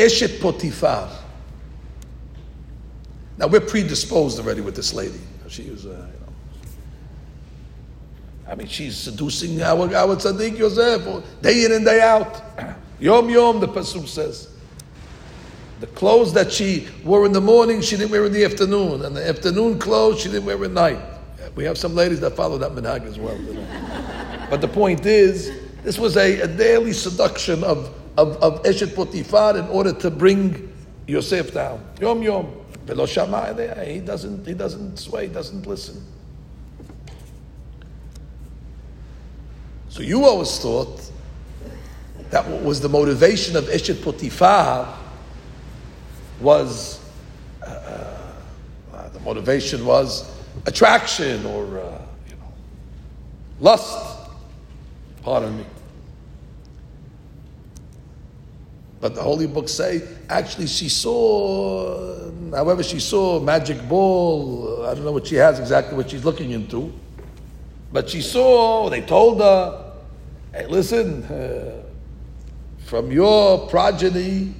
Eshet Potifar. Now we're predisposed already with this lady. She was, uh, you know, I mean, she's seducing our, our tzaddik Yosef day in and day out. Yom Yom, the pasuk says. The clothes that she wore in the morning, she didn't wear in the afternoon, and the afternoon clothes she didn't wear at night. We have some ladies that follow that minhag as well. but the point is, this was a, a daily seduction of of, of Eshet Potifar in order to bring Yosef down. Yom Yom. He doesn't, he doesn't sway, he doesn't listen. So you always thought that what was the motivation of Eshet Potifar was, uh, uh, the motivation was attraction or, uh, you know, lust. Pardon me. But the holy books say actually she saw, however, she saw magic ball. I don't know what she has exactly what she's looking into, but she saw. They told her, "Hey, listen, uh, from your progeny,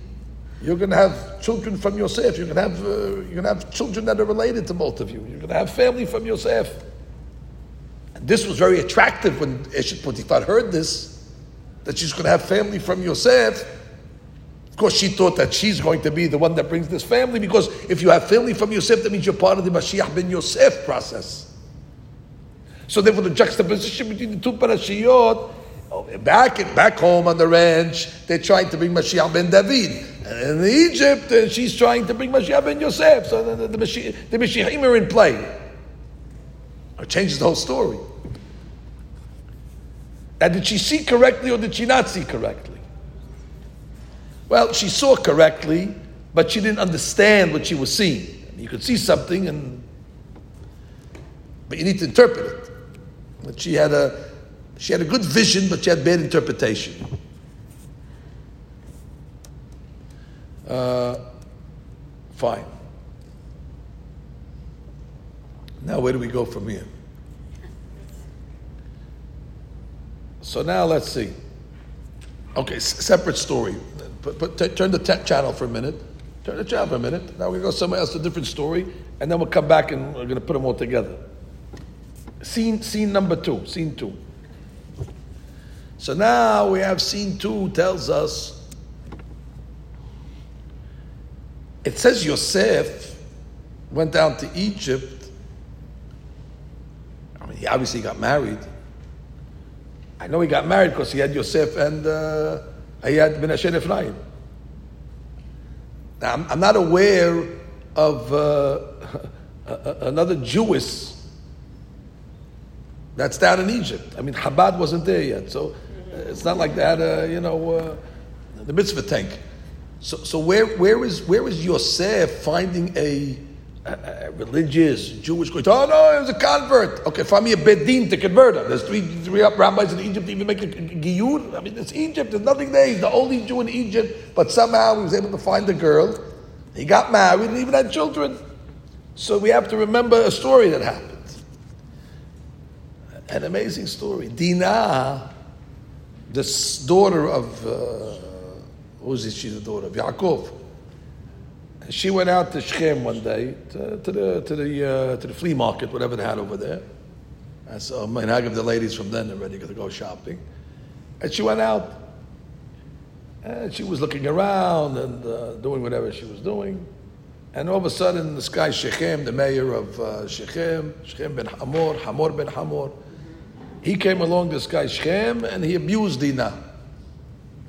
you're going to have children from Yosef. You're going to have uh, you're going to have children that are related to both of you. You're going to have family from Yosef." And this was very attractive when Eshet Potiphar heard this, that she's going to have family from Yosef course, she thought that she's going to be the one that brings this family because if you have family from Yosef, that means you're part of the Mashiach ben Yosef process. So therefore, the juxtaposition between the two parashiyot, back back home on the ranch, they're trying to bring Mashiach ben David. And in Egypt, uh, she's trying to bring Mashiach ben Yosef. So the, the, the, the Mashiachim are in play. It changes the whole story. Now, did she see correctly or did she not see correctly? Well, she saw correctly, but she didn't understand what she was seeing. You could see something, and but you need to interpret it. But she had a she had a good vision, but she had bad interpretation. Uh, fine. Now, where do we go from here? So now let's see. Okay, separate story. Put, put, t- turn the t- channel for a minute. Turn the channel for a minute. Now we're going to go somewhere else, a different story, and then we'll come back and we're going to put them all together. Scene, scene number two. Scene two. So now we have scene two tells us It says Yosef went down to Egypt. I mean, he obviously got married. I know he got married because he had Yosef and uh, he had Menashe Ephraim. Now, I'm, I'm, not aware of uh, another Jewess that's down in Egypt. I mean, Chabad wasn't there yet, so it's not like that. Uh, you know, uh, the mitzvah tank. So, so where, where is where is Yosef finding a, a, a religious Jewish going? Oh no, he was a convert. Okay, find me a bedin to convert him. There's three three rabbis in Egypt to even make a giyur. I mean, it's Egypt. There's nothing there. He's the only Jew in Egypt, but somehow he was able to find a girl. He got married and even had children. So we have to remember a story that happened. An amazing story. Dinah, this daughter of. Uh, who's this? She's the daughter of Yaakov. She went out to Shechem one day to, to the to the uh, to the flea market, whatever they had over there. And so I give the ladies from then are ready to go shopping. And she went out. And she was looking around and uh, doing whatever she was doing. And all of a sudden, this guy Shechem, the mayor of uh, Shechem, Shechem ben Hamor, Hamor ben Hamor, he came along, this guy Shechem, and he abused Dinah.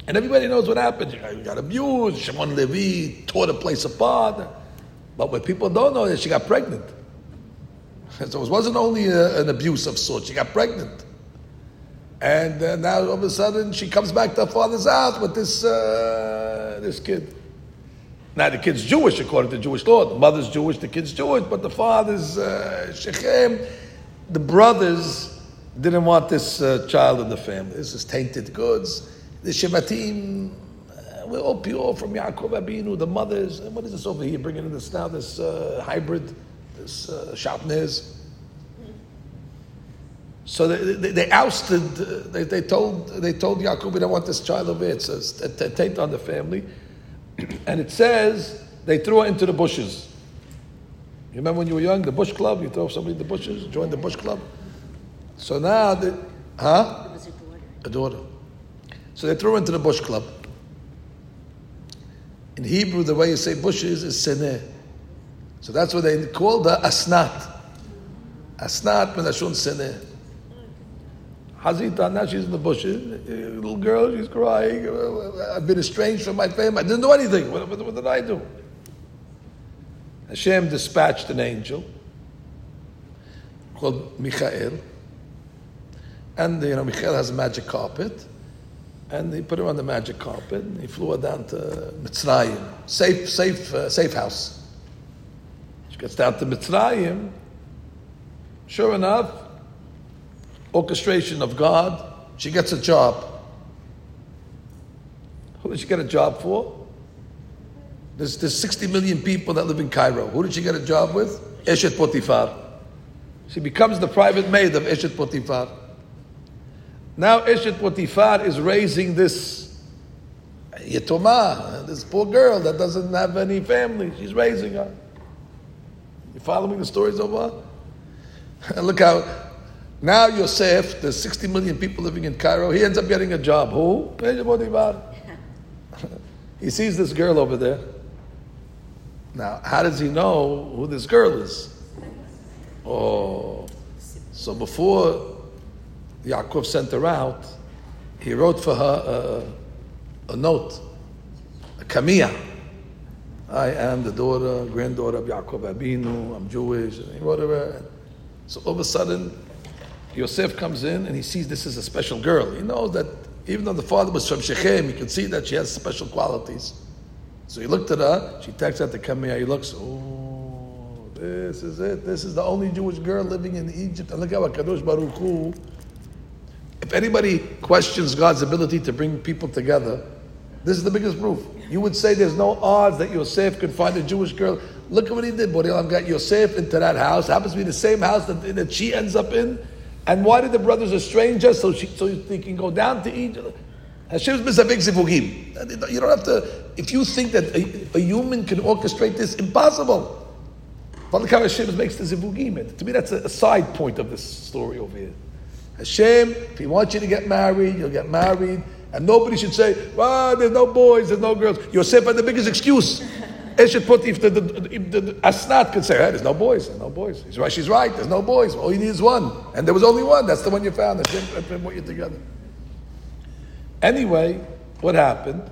And everybody knows what happened. You got abused. Shimon Levi tore the place apart. But what people don't know is she got pregnant. So it wasn't only a, an abuse of sorts. She got pregnant. And uh, now all of a sudden she comes back to her father's house with this, uh, this kid. Now the kid's Jewish according to Jewish law. The mother's Jewish, the kid's Jewish, but the father's uh, Shechem. The brothers didn't want this uh, child in the family. This is tainted goods the Shevatim, uh, we're all pure from Yaakov Abinu, the mothers. And what is this over here bringing in this now, this uh, hybrid, this uh, Shatnez? So they, they, they ousted, uh, they, they, told, they told Yaakov, we don't want this child over here. It's a, a, a taint on the family. And it says they threw her into the bushes. You remember when you were young, the bush club? You throw somebody in the bushes, join the bush club? So now, the, huh? It was a daughter. A daughter. So they threw her into the bush club. In Hebrew, the way you say bushes is seneh. So that's what they called the asnat. Asnat menashun seneh. Hazita, now she's in the bushes. Uh, little girl, she's crying. Uh, I've been estranged from my family. I didn't do anything. What, what, what did I do? Hashem dispatched an angel called Michael. And, you know, Michael has a magic carpet and he put her on the magic carpet. And he flew her down to Mitzrayim, safe, safe, uh, safe house. She gets down to Mitzrayim. Sure enough, orchestration of God. She gets a job. Who did she get a job for? There's, there's 60 million people that live in Cairo. Who did she get a job with? Eshet Potifar. She becomes the private maid of Eshet Potifar. Now Eshet Potifar is raising this Yetoma, this poor girl that doesn't have any family. She's raising her. You following the stories of her? And look how now Yosef, there's 60 million people living in Cairo, he ends up getting a job. Who? Eshet Potifar. he sees this girl over there. Now, how does he know who this girl is? Oh, so before Yaakov sent her out, he wrote for her a, a note, a kamiyah. I am the daughter, granddaughter of Yaakov Abinu, I'm Jewish, and he wrote her. So all of a sudden, Yosef comes in and he sees this is a special girl. He knows that even though the father was from Shechem, he could see that she has special qualities. So he looked at her, she takes out the kamiyah, he looks, oh, this is it. This is the only Jewish girl living in Egypt. And look how Kadosh Baruch Hu if anybody questions God's ability to bring people together, this is the biggest proof. You would say there's no odds that Yosef could find a Jewish girl. Look at what he did. Boreolam got Yosef into that house. It happens to be the same house that, that she ends up in. And why did the brothers estrange her? So, she, so they can go down to Egypt. Hashem's big zivugim. You don't have to, if you think that a, a human can orchestrate this, impossible. How Hashem makes the zivugim. To me, that's a, a side point of this story over here. Hashem, if He wants you to get married, you'll get married. And nobody should say, well, there's no boys, there's no girls. Yosef had the biggest excuse. Eshet Potif, the, the, the, the, Asnat could say, hey, there's no boys, there's no boys. He's right, she's right, there's no boys. All you need is one. And there was only one, that's the one you found. That's him, put you together. Anyway, what happened?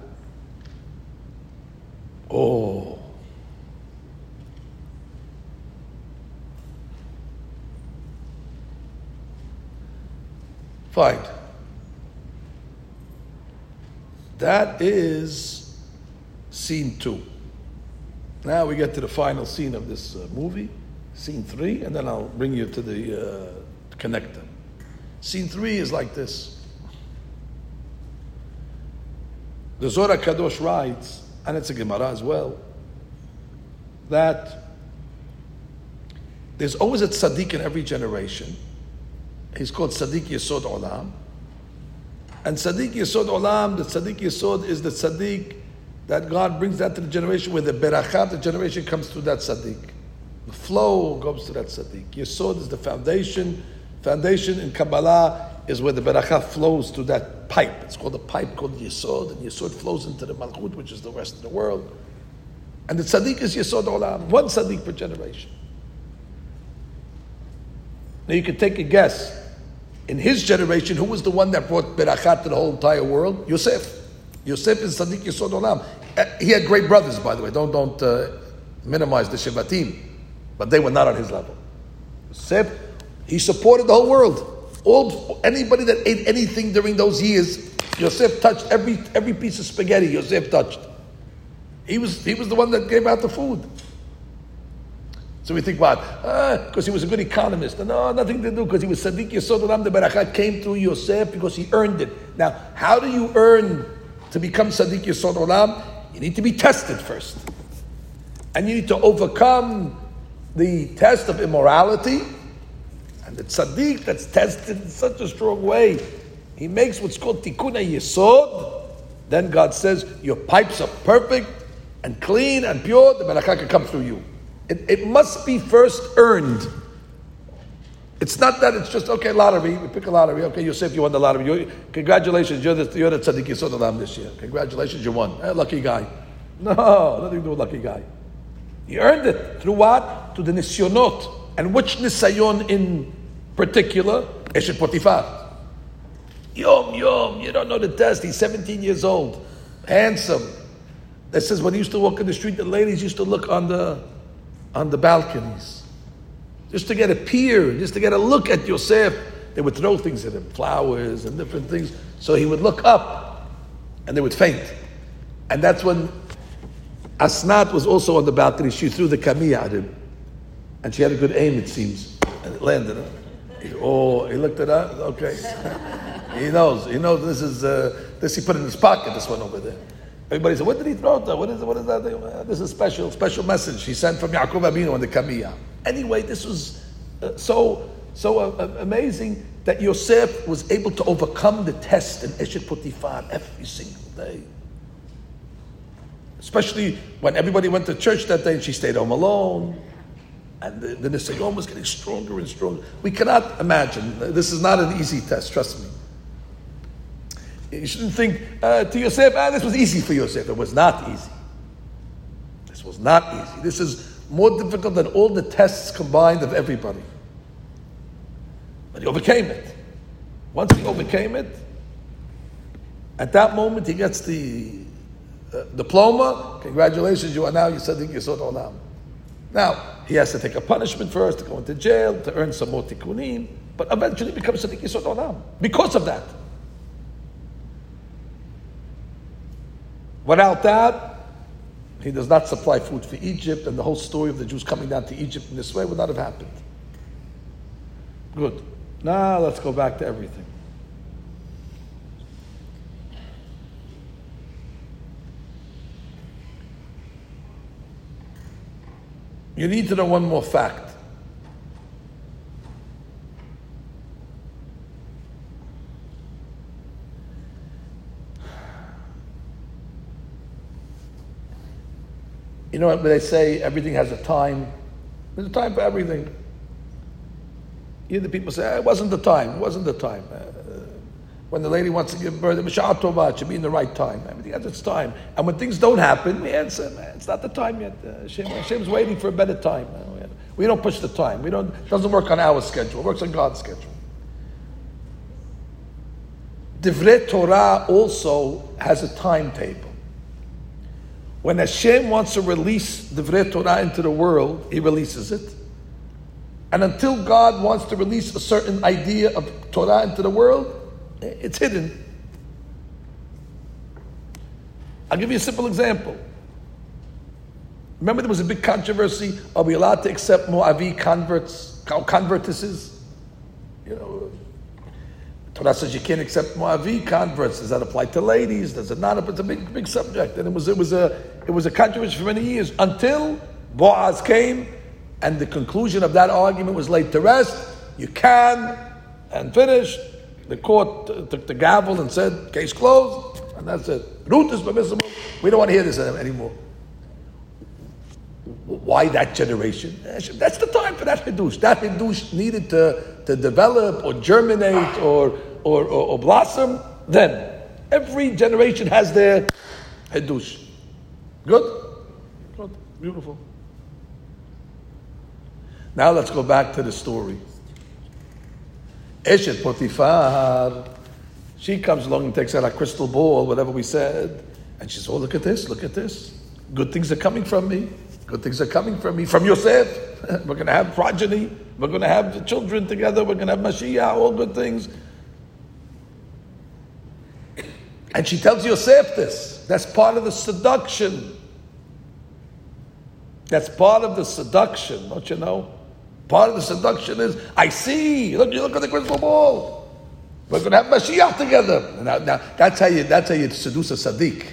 Oh. That is scene two. Now we get to the final scene of this uh, movie, scene three, and then I'll bring you to the uh, connector. Scene three is like this. The Zohar Kadosh writes, and it's a Gemara as well, that there's always a tzaddik in every generation. He's called Sadiq Yesod Olam. And Sadiq Yesod Olam, the Tzaddik Yesod is the Sadiq that God brings that to the generation where the berachat, the generation comes through that Sadiq. The flow goes to that tzaddik. Yesod is the foundation. Foundation in Kabbalah is where the berachah flows to that pipe. It's called a pipe called Yesod, and Yesod flows into the Malchut, which is the rest of the world. And the Sadiq is Yesod Olam, one Sadiq per generation. Now you can take a guess. In his generation, who was the one that brought berachat to the whole entire world? Yosef. Yosef is tzaddik Yesod Olam. Uh, he had great brothers, by the way. Don't don't uh, minimize the Shevatim, but they were not on his level. Yosef, he supported the whole world. All anybody that ate anything during those years, Yosef touched every every piece of spaghetti. Yosef touched. He was he was the one that gave out the food. So we think, what? Because uh, he was a good economist. No, nothing to do, because he was Sadiq Yesod Olam. The Berachat came through Yosef because he earned it. Now, how do you earn to become Sadiq Yesod Olam? You need to be tested first. And you need to overcome the test of immorality. And the tzaddik that's tested in such a strong way, he makes what's called tikkun yesod. Then God says, Your pipes are perfect and clean and pure, the barakah can come through you. It, it must be first earned. It's not that it's just okay lottery. We pick a lottery. Okay, Yosef, you won the lottery. You're, congratulations, you're the you're the tzaddik yisod olam this year. Congratulations, you won. Hey, lucky guy. No, nothing to do with lucky guy. He earned it through what? To the nisyonot. And which nisayon in particular? Eshet Potifar. Yom Yom, you don't know the test. He's 17 years old, handsome. That says when he used to walk in the street, the ladies used to look on the on the balconies just to get a peer, just to get a look at Yosef. They would throw things at him, flowers and different things. So he would look up and they would faint. And that's when Asnat was also on the balcony. She threw the kamiya at him. And she had a good aim, it seems. And it landed. Oh, he looked at her. Okay. he knows. He knows this is, uh, this he put in his pocket, this one over there. Everybody said, what did he throw it? What is, what is that? This is a special, special message he sent from Yaakov Abinu on the kamiya. Anyway, this was uh, so so uh, uh, amazing that Yosef was able to overcome the test in Eshet Potifar every single day. Especially when everybody went to church that day and she stayed home alone. And the, the was getting stronger and stronger. We cannot imagine. This is not an easy test, trust me. You shouldn't think uh, to Yosef, ah, this was easy for Yosef. It was not easy. This was not easy. This is more difficult than all the tests combined of everybody. But he overcame it. Once he overcame it, at that moment he gets the uh, diploma. Congratulations, you are now Yisadik Yisod Olam. Now, he has to take a punishment first, to go into jail, to earn some more tikkunim, but eventually becomes Sadiq Yisod Olam because of that. Without that, he does not supply food for Egypt, and the whole story of the Jews coming down to Egypt in this way would not have happened. Good. Now let's go back to everything. You need to know one more fact. You know what they say? Everything has a time. There's a time for everything. You the people say, ah, it wasn't the time. It wasn't the time. Uh, When the lady wants to give birth, it should be in the right time. Everything has its time. And when things don't happen, we answer, it's not the time yet. Uh, Hashem, Hashem's waiting for a better time. We don't push the time. We don't, it doesn't work on our schedule. It works on God's schedule. Divrei Torah also has a timetable. When Hashem wants to release the Divrei Torah into the world, He releases it. And until God wants to release a certain idea of Torah into the world, it's hidden. I'll give you a simple example. Remember, there was a big controversy: Are we allowed to accept Moavi converts, convertices? You know, You can't accept Moavi converts. Does that apply to ladies? Does it not? It's a big, big subject, and it was, it was a, it was a controversy for many years until Boaz came, and the conclusion of that argument was laid to rest. You can, and finished. The court took the gavel and said, "Case closed," and that's it. Ruth is permissible. We don't want to hear this anymore. Why that generation? That's the time for that Hiddush. That Hiddush needed to, to develop or germinate or, or, or, or blossom. Then, every generation has their Hiddush. Good? Good. Beautiful. Now let's go back to the story. Eshet Potifar, she comes along and takes out a crystal ball, whatever we said, and she says, Oh, look at this, look at this. Good things are coming from me. Good things are coming from me, from Yosef. We're going to have progeny. We're going to have the children together. We're going to have Mashiach, all good things. And she tells Yosef this. That's part of the seduction. That's part of the seduction, don't you know? Part of the seduction is, I see. Look, you look at the crystal ball. We're going to have Mashiach together. Now, now that's how you that's how you seduce a tzaddik.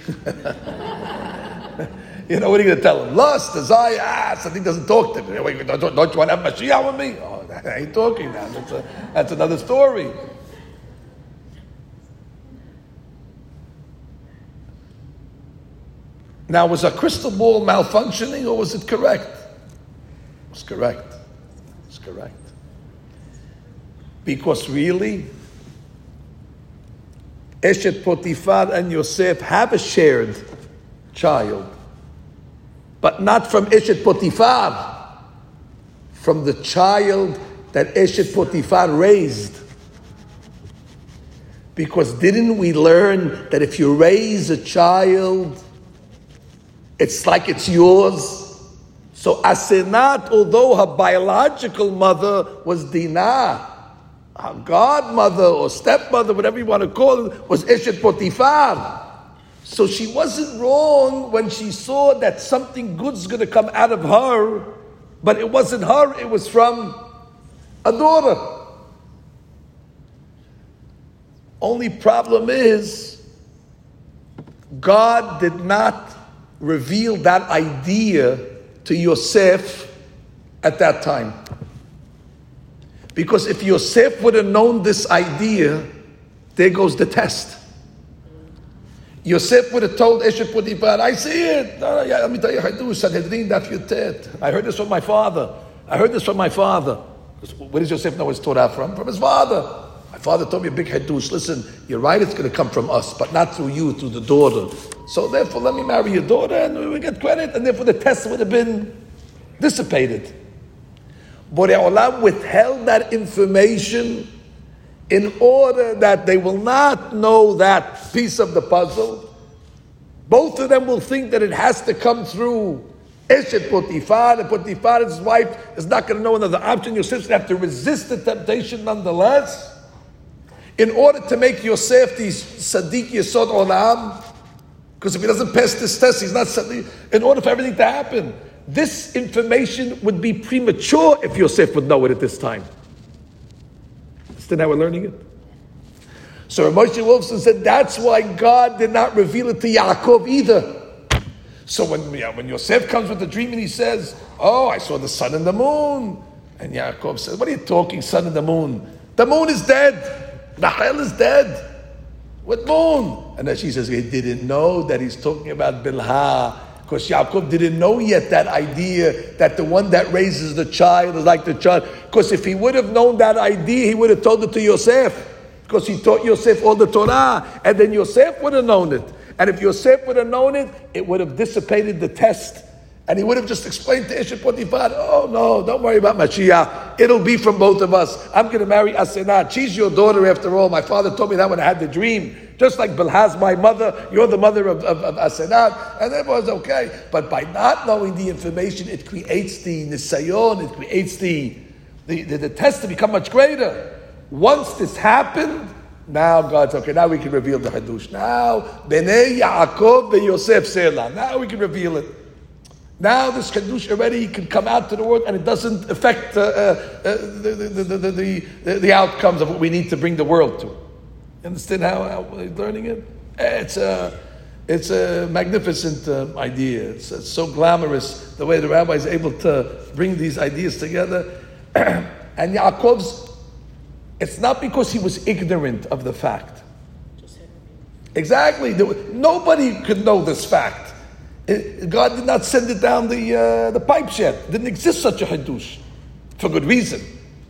You know, what are you going to tell him? Lust, desire, ah, something doesn't talk to me. Don't, don't you want to have Mashiach with me? Oh, I ain't talking now. That's, a, that's another story. Now, was a crystal ball malfunctioning or was it correct? It was correct. It was correct. Because really, Eshet Potifar and Yosef have a shared child but not from Eshet Potifar, from the child that Eshet Potifar raised. Because didn't we learn that if you raise a child, it's like it's yours? So Asenat, although her biological mother was Dinah, her godmother or stepmother, whatever you want to call it, was Eshet Potifar. So she wasn't wrong when she saw that something good's going to come out of her, but it wasn't her, it was from a daughter. Only problem is, God did not reveal that idea to Yosef at that time. Because if Yosef would have known this idea, there goes the test. Yosef would have told Eshet Potifar, I see it. Let me tell you, I do. Sanhedrin Daf Yud Tet. I heard this from my father. I heard this from my father. Where does Yosef know his Torah from? From his father. My father told me a big hadush. Listen, you're right, it's going to come from us, but not through you, through the daughter. So therefore, let me marry your daughter and we get credit, and therefore the test would have been dissipated. But Olam withheld that information in order that they will not know that piece of the puzzle. Both of them will think that it has to come through Eshet Potifar, and Potifar's wife is not going to know another option. Going to have to resist the temptation nonetheless. In order to make Yosef the Sadiq Yesod Olam, because if he doesn't pass this test, he's not Sadiq. In order for everything to happen, this information would be premature if Yosef would know it at this time. Understand now we're learning it? So Moshe Wolfson said that's why God did not reveal it to Yaakov either. So when, when Yosef comes with the dream and he says, Oh, I saw the sun and the moon. And Yaakov says, What are you talking, sun and the moon? The moon is dead. Hell is dead. What moon? And then she says, He didn't know that he's talking about Bilhah because Yaakov didn't know yet that idea that the one that raises the child is like the child. Because if he would have known that idea, he would have told it to Yosef. because he taught Yosef all the Torah, and then Yosef would have known it. And if Yosef would have known it, it would have dissipated the test. And he would have just explained to Eshet Potiphar, oh no, don't worry about Mashiach. It'll be from both of us. I'm going to marry Asenat. She's your daughter after all. My father told me that when I had the dream. Just like Bilhaz, my mother, you're the mother of, of, of Asenat. And it was okay. But by not knowing the information, it creates the nisayon, it creates the, the, the, the test to become much greater. Once this happened, now God's okay. Now we can reveal the hadush. Now Bnei Yaakov Yosef Selah. Now we can reveal it. Now this Hidush already can come out to the world and it doesn't affect uh, uh, uh the, the, the, the, the, outcomes of what we need to bring the world to. You understand how, how we're learning it? It's a, it's a magnificent uh, idea. It's, it's, so glamorous the way the rabbi is able to bring these ideas together. and Yaakov's, it's not because he was ignorant of the fact. Exactly. Nobody could know this fact. God did not send it down the, uh, the pipes yet. Didn't exist such a Hadush. For good reason.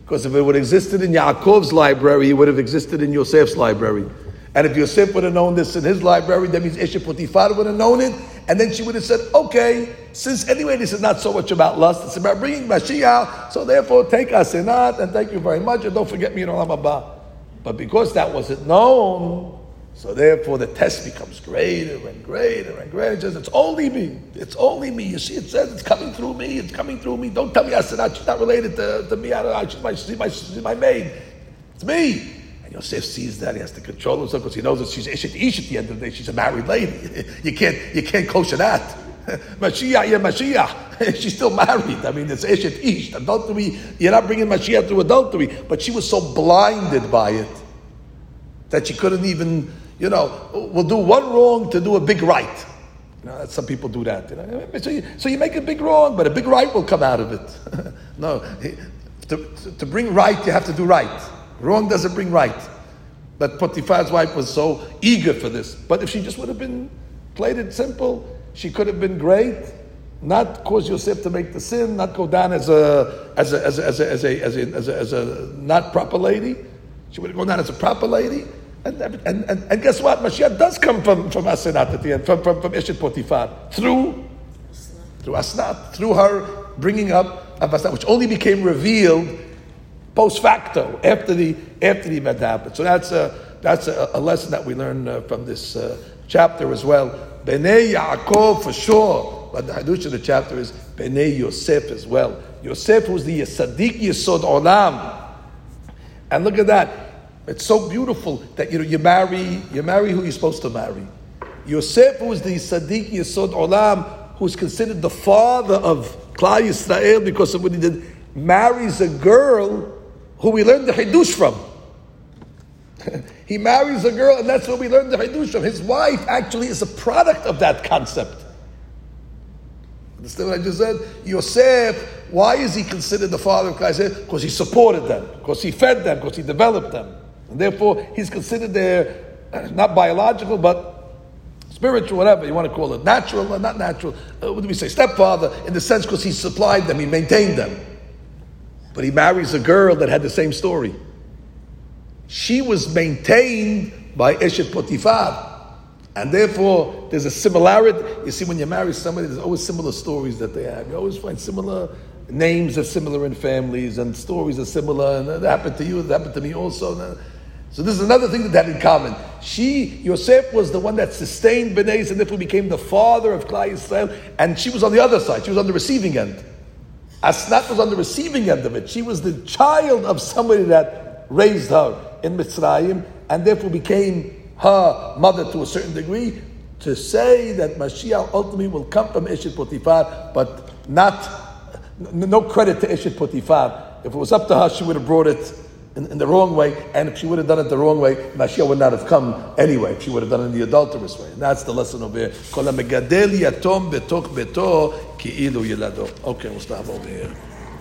Because if it would have existed in Yaakov's library, it would have existed in Yosef's library. And if Yosef would have known this in his library, that means Eshet Potiphar would have known it. And then she would have said, okay, since anyway this is not so much about lust, it's about bringing Mashiach, so therefore take Asenat and thank you very much and don't forget me in Olam Haba. But because that wasn't known, so therefore, the test becomes greater and greater and greater. It says, it's only me. It's only me. You see, it says it's coming through me. It's coming through me. Don't tell me Asenat. She's not related to, to me. I don't know. She's my, she's my, she's my maid. It's me. And Yosef sees that. He has to control himself because he knows that she's Ishet Ish at the end of the day. She's a married lady. You can't, you can't kosher that. Mashiach, yeah, Mashiach. She's still married. I mean, it's Eshet Ish. Adultery, you're not bringing Mashiach to adultery. But she was so blinded by it that she couldn't even you know, will do one wrong to do a big right. You know, some people do that. You know? so, you, so you make a big wrong, but a big right will come out of it. no, to, to bring right, you have to do right. Wrong doesn't bring right. But Potiphar's wife was so eager for this. But if she just would have been played it simple, she could have been great. Not cause Yosef to make the sin, not go down as a as a as a as a as a, as a, as a, as a not proper lady. She would have gone down as a proper lady. And, and, and, and, guess what? Mashiach does come from, from Asenat at the end, from, from, from Eshet Potiphar, through, through Asnat, through her bringing up Abbasat, which only became revealed post facto, after the, after the event happened. So that's a, that's a, a lesson that we learn uh, from this uh, chapter as well. Bnei Yaakov for sure, but the Hadush of the chapter is Bnei Yosef as well. Yosef was the Sadiq Yesod Olam. And look at that. It's so beautiful that you know you marry you marry who you're supposed to marry. Yosef was the Sadiq Yesod Olam, who's considered the father of Klal Yisrael because of what he did, marries a girl who we learned the Hidush from. he marries a girl, and that's where we learned the Hidush from. His wife actually is a product of that concept. Understand what I just said? Yosef, why is he considered the father of Klal Because he supported them, because he fed them, because he developed them. And therefore, he's considered there not biological, but spiritual, whatever you want to call it, natural or not natural. Uh, what do we say? Stepfather, in the sense because he supplied them, he maintained them. But he marries a girl that had the same story. She was maintained by Eshet Potiphar. And therefore, there's a similarity. You see, when you marry somebody, there's always similar stories that they have. You always find similar names are similar in families, and stories are similar, and that happened to you, that happened to me also. So this is another thing that they had in common. She, Yosef, was the one that sustained Bnei, and therefore became the father of Klal Yisrael, and she was on the other side. She was on the receiving end. Asnat was on the receiving end of it. She was the child of somebody that raised her in Mitzrayim, and therefore became her mother to a certain degree. To say that Mashiach ultimately will come from Eshet Potiphar, but not no credit to Eshet Potiphar. If it was up to her, she would have brought it in, in, the wrong way, and if she would have done it the wrong way, Mashiach would not have come anyway. If she would have done it in the adulterous way, and that's the lesson over here. Okay, we'll stop over here.